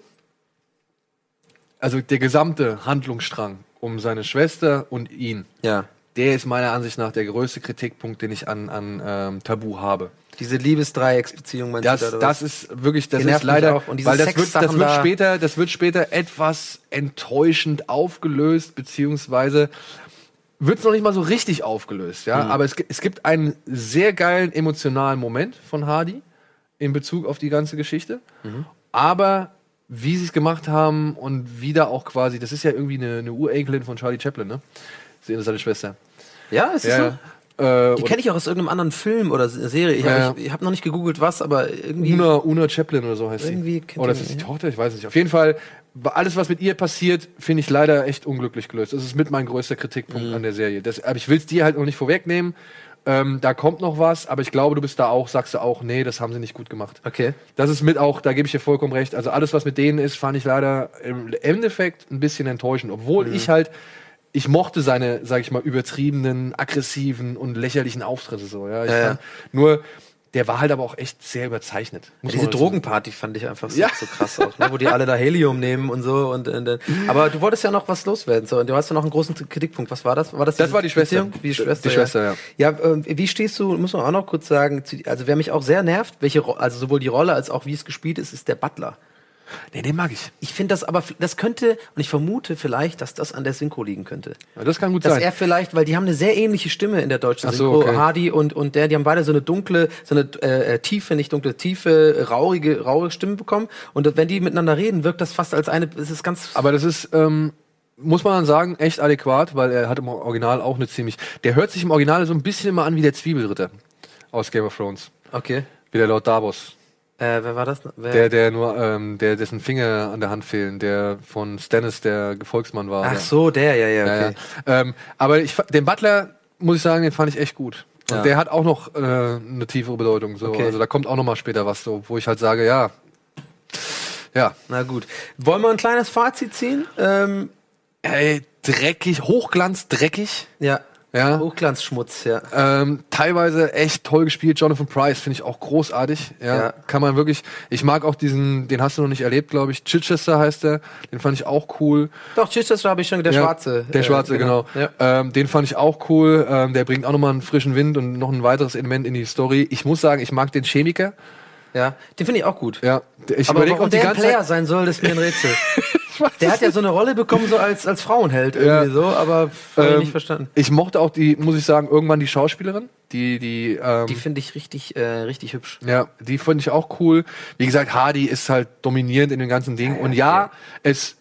also der gesamte Handlungsstrang um seine Schwester und ihn, Ja. der ist meiner Ansicht nach der größte Kritikpunkt, den ich an, an ähm, Tabu habe. Diese Liebesdreiecksbeziehung, meinst Das, du da, das ist wirklich, das ist leider, auch. Und weil das wird, das wird da- später, das wird später etwas enttäuschend aufgelöst, beziehungsweise wird es noch nicht mal so richtig aufgelöst, ja. Mhm. Aber es, es gibt einen sehr geilen emotionalen Moment von Hardy in Bezug auf die ganze Geschichte. Mhm. Aber wie sie es gemacht haben und wie da auch quasi, das ist ja irgendwie eine, eine Urenkelin von Charlie Chaplin, ne? Sie ist seine Schwester. ja, ist so? Ja, ja. Äh, Die kenne ich auch aus irgendeinem anderen Film oder Se- Serie. Ich Ja, habe ich hab noch nicht gegoogelt, was, aber irgendwie. Una, Una Chaplin oder so heißt Irgendwie sie. Oder das ist die die, Tochter, ich weiß nicht. Auf jeden Fall, alles, was mit ihr passiert, finde ich leider echt unglücklich gelöst. Das ist mit mein größter Kritikpunkt Mhm. an der Serie. Das, aber ich will es dir halt noch nicht vorwegnehmen. Ähm, da kommt noch was, aber ich glaube, du bist da auch, sagst du auch, nee, das haben sie nicht gut gemacht. Okay. Das ist mit auch, da gebe ich dir vollkommen recht. Also alles, was mit denen ist, fand ich leider im Endeffekt ein bisschen enttäuschend. Obwohl Mhm. ich halt, ich mochte seine, sag ich mal, übertriebenen, aggressiven und lächerlichen Auftritte so. Ja, Ja, ja. fand, nur der war halt aber auch echt sehr überzeichnet. muss Diese. Drogenparty fand ich einfach so, Ja. so krass auch, ne? wo die alle da Helium nehmen und so. Und, und, und, aber du wolltest ja noch was loswerden. So, und du hast ja noch einen großen Kritikpunkt. Was war das? War das, Das war die Schwester. Die Schwester, Die Schwester, ja. Ja, ähm, wie stehst du, muss man auch noch kurz sagen, also wer mich auch sehr nervt, welche, also sowohl die Rolle als auch wie es gespielt ist, ist der Butler. Nee, den mag ich. Ich finde das aber, das könnte, und ich vermute vielleicht, dass das an der Synchro liegen könnte. Ja, das kann gut Dass sein. er vielleicht, weil die haben eine sehr ähnliche Stimme in der deutschen Ach so, Synchro, okay. Hardy und, und der, die haben beide so eine dunkle, so eine äh, äh, tiefe, nicht dunkle, tiefe, raurige, raue Stimme bekommen. Und wenn die miteinander reden, wirkt das fast als eine, es ist ganz, Aber das ist, ähm, muss man dann sagen, echt adäquat, weil er hat im Original auch eine ziemlich. Der hört sich im Original so ein bisschen immer an wie der Zwiebelritter aus Game of Thrones. okay. Wie der Lord Davos. Äh, wer war das? Wer? Der, der nur, ähm, der, dessen Finger an der Hand fehlen, der von Stannis der Gefolgsmann war. Ach der. so, der, ja, ja, okay. ja. Ähm, aber ich, den Butler, muss ich sagen, den fand ich echt gut. Und Ja. der hat auch noch äh, eine tiefere Bedeutung. So. Okay. Also da kommt auch noch mal später was, so, wo ich halt sage, ja. Ja. Na gut. Wollen wir ein kleines Fazit ziehen? Ähm, Ey, dreckig, Hochglanz, dreckig. ja. Ja. Hochglanzschmutz, ja. Ähm, teilweise echt toll gespielt. Jonathan Price finde ich auch großartig. Ja, Ja. kann man wirklich. Ich mag auch diesen, den hast du noch nicht erlebt, glaube ich. Chichester heißt der. Den fand ich auch cool. Doch, Chichester habe ich schon, der Ja, Schwarze. Der äh, Schwarze, genau. Ja. Ähm, den fand ich auch cool. Ähm, der bringt auch nochmal einen frischen Wind und noch ein weiteres Element in die Story. Ich muss sagen, ich mag den Chemiker. Ja, den finde ich auch gut. Ja, ich Aber überlege warum auch die der ein Player sein soll, das ist mir ein Rätsel. der hat ja so eine Rolle bekommen, so als, als Frauenheld irgendwie Ja. so, aber habe ich Ähm, nicht verstanden. Ich mochte auch die, muss ich sagen, irgendwann die Schauspielerin. Die, die, ähm, Die finde ich richtig, äh, richtig hübsch. Ja, die fand ich auch cool. Wie gesagt, Hardy ist halt dominierend in dem ganzen Ding. und ja, es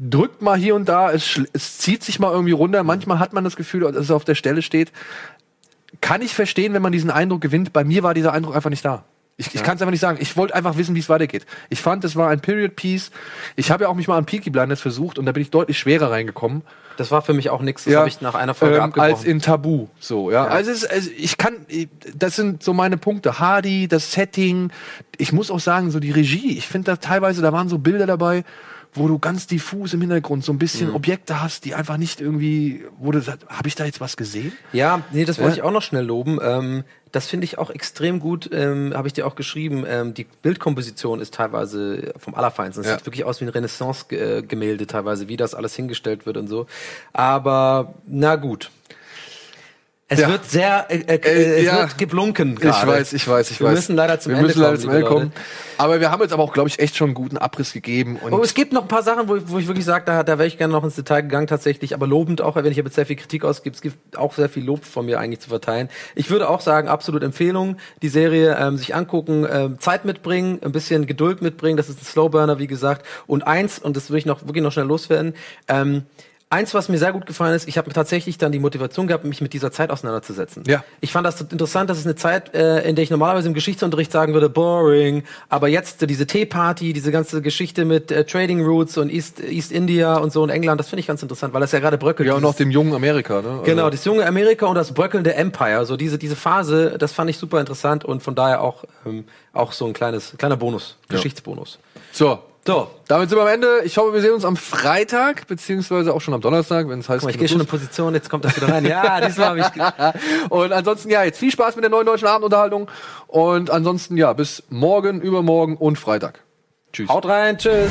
drückt mal hier und da, es, es zieht sich mal irgendwie runter. Manchmal hat man das Gefühl, dass es auf der Stelle steht. Kann ich verstehen, wenn man diesen Eindruck gewinnt. Bei mir war dieser Eindruck einfach nicht da. Ich, ich kann es einfach nicht sagen. Ich wollte einfach wissen, wie es weitergeht. Ich fand, es war ein Period Piece. Ich habe ja auch mich mal an Peaky Blinders versucht und da bin ich deutlich schwerer reingekommen. Das war für mich auch nichts, das habe ich nach einer Folge ähm, abgebrochen. als in Tabu. So, ja. Also, es, also ich kann, das sind so meine Punkte. Hardy, das Setting. Ich muss auch sagen, so die Regie. Ich finde da teilweise, da waren so Bilder dabei, wo du ganz diffus im Hintergrund so ein Mhm. bisschen Objekte hast, die einfach nicht irgendwie, wo du sagst, habe ich da jetzt was gesehen? Ja, nee, das wollte Ja. ich auch noch schnell loben. Ähm, das finde ich auch extrem gut, ähm, habe ich dir auch geschrieben. Ähm, die Bildkomposition ist teilweise vom Allerfeinsten. Es Ja. sieht wirklich aus wie ein Renaissance-Gemälde teilweise, wie das alles hingestellt wird und so. Aber na gut. Es Ja. wird sehr, äh, äh, Äh, es ja. wird geblunken Ich gerade. weiß, ich weiß, ich Wir weiß. müssen leider zum wir Ende müssen leider kommen, zum Ende kommen. Aber wir haben jetzt aber auch, glaube ich, echt schon einen guten Abriss gegeben. Und Oh, es gibt noch ein paar Sachen, wo ich, wo ich wirklich sage, da, da wäre ich gerne noch ins Detail gegangen tatsächlich, aber lobend auch, wenn ich jetzt sehr viel Kritik ausgebe, es gibt auch sehr viel Lob von mir eigentlich zu verteilen. Ich würde auch sagen, absolut Empfehlung, die Serie ähm, sich angucken, ähm, Zeit mitbringen, ein bisschen Geduld mitbringen, das ist ein Slowburner, wie gesagt. Und eins, und das will ich noch wirklich noch schnell loswerden, ähm, Eins, was mir sehr gut gefallen ist, ich habe tatsächlich dann die Motivation gehabt, mich mit dieser Zeit auseinanderzusetzen. Ja. Ich fand das interessant, das ist eine Zeit, äh, in der ich normalerweise im Geschichtsunterricht sagen würde, boring. Aber jetzt diese Tea-Party, diese ganze Geschichte mit äh, Trading Routes und East, East India und so und England, das finde ich ganz interessant, weil das ja gerade bröckelt. ja, und noch dem jungen Amerika, ne? Also- Genau, das junge Amerika und das bröckelnde Empire. So diese, diese Phase, das fand ich super interessant und von daher auch, ähm, auch so ein kleines, kleiner Bonus, Geschichtsbonus. So, So, damit sind wir am Ende. Ich hoffe, wir sehen uns am Freitag, beziehungsweise auch schon am Donnerstag, wenn es heißt. guck mal, ich gehe schon in Position, jetzt kommt das wieder rein. Ja, diesmal habe ich. Und ansonsten, ja, jetzt viel Spaß mit der neuen deutschen Abendunterhaltung. Und ansonsten, ja, bis morgen, übermorgen und Freitag. Tschüss. Haut rein, tschüss.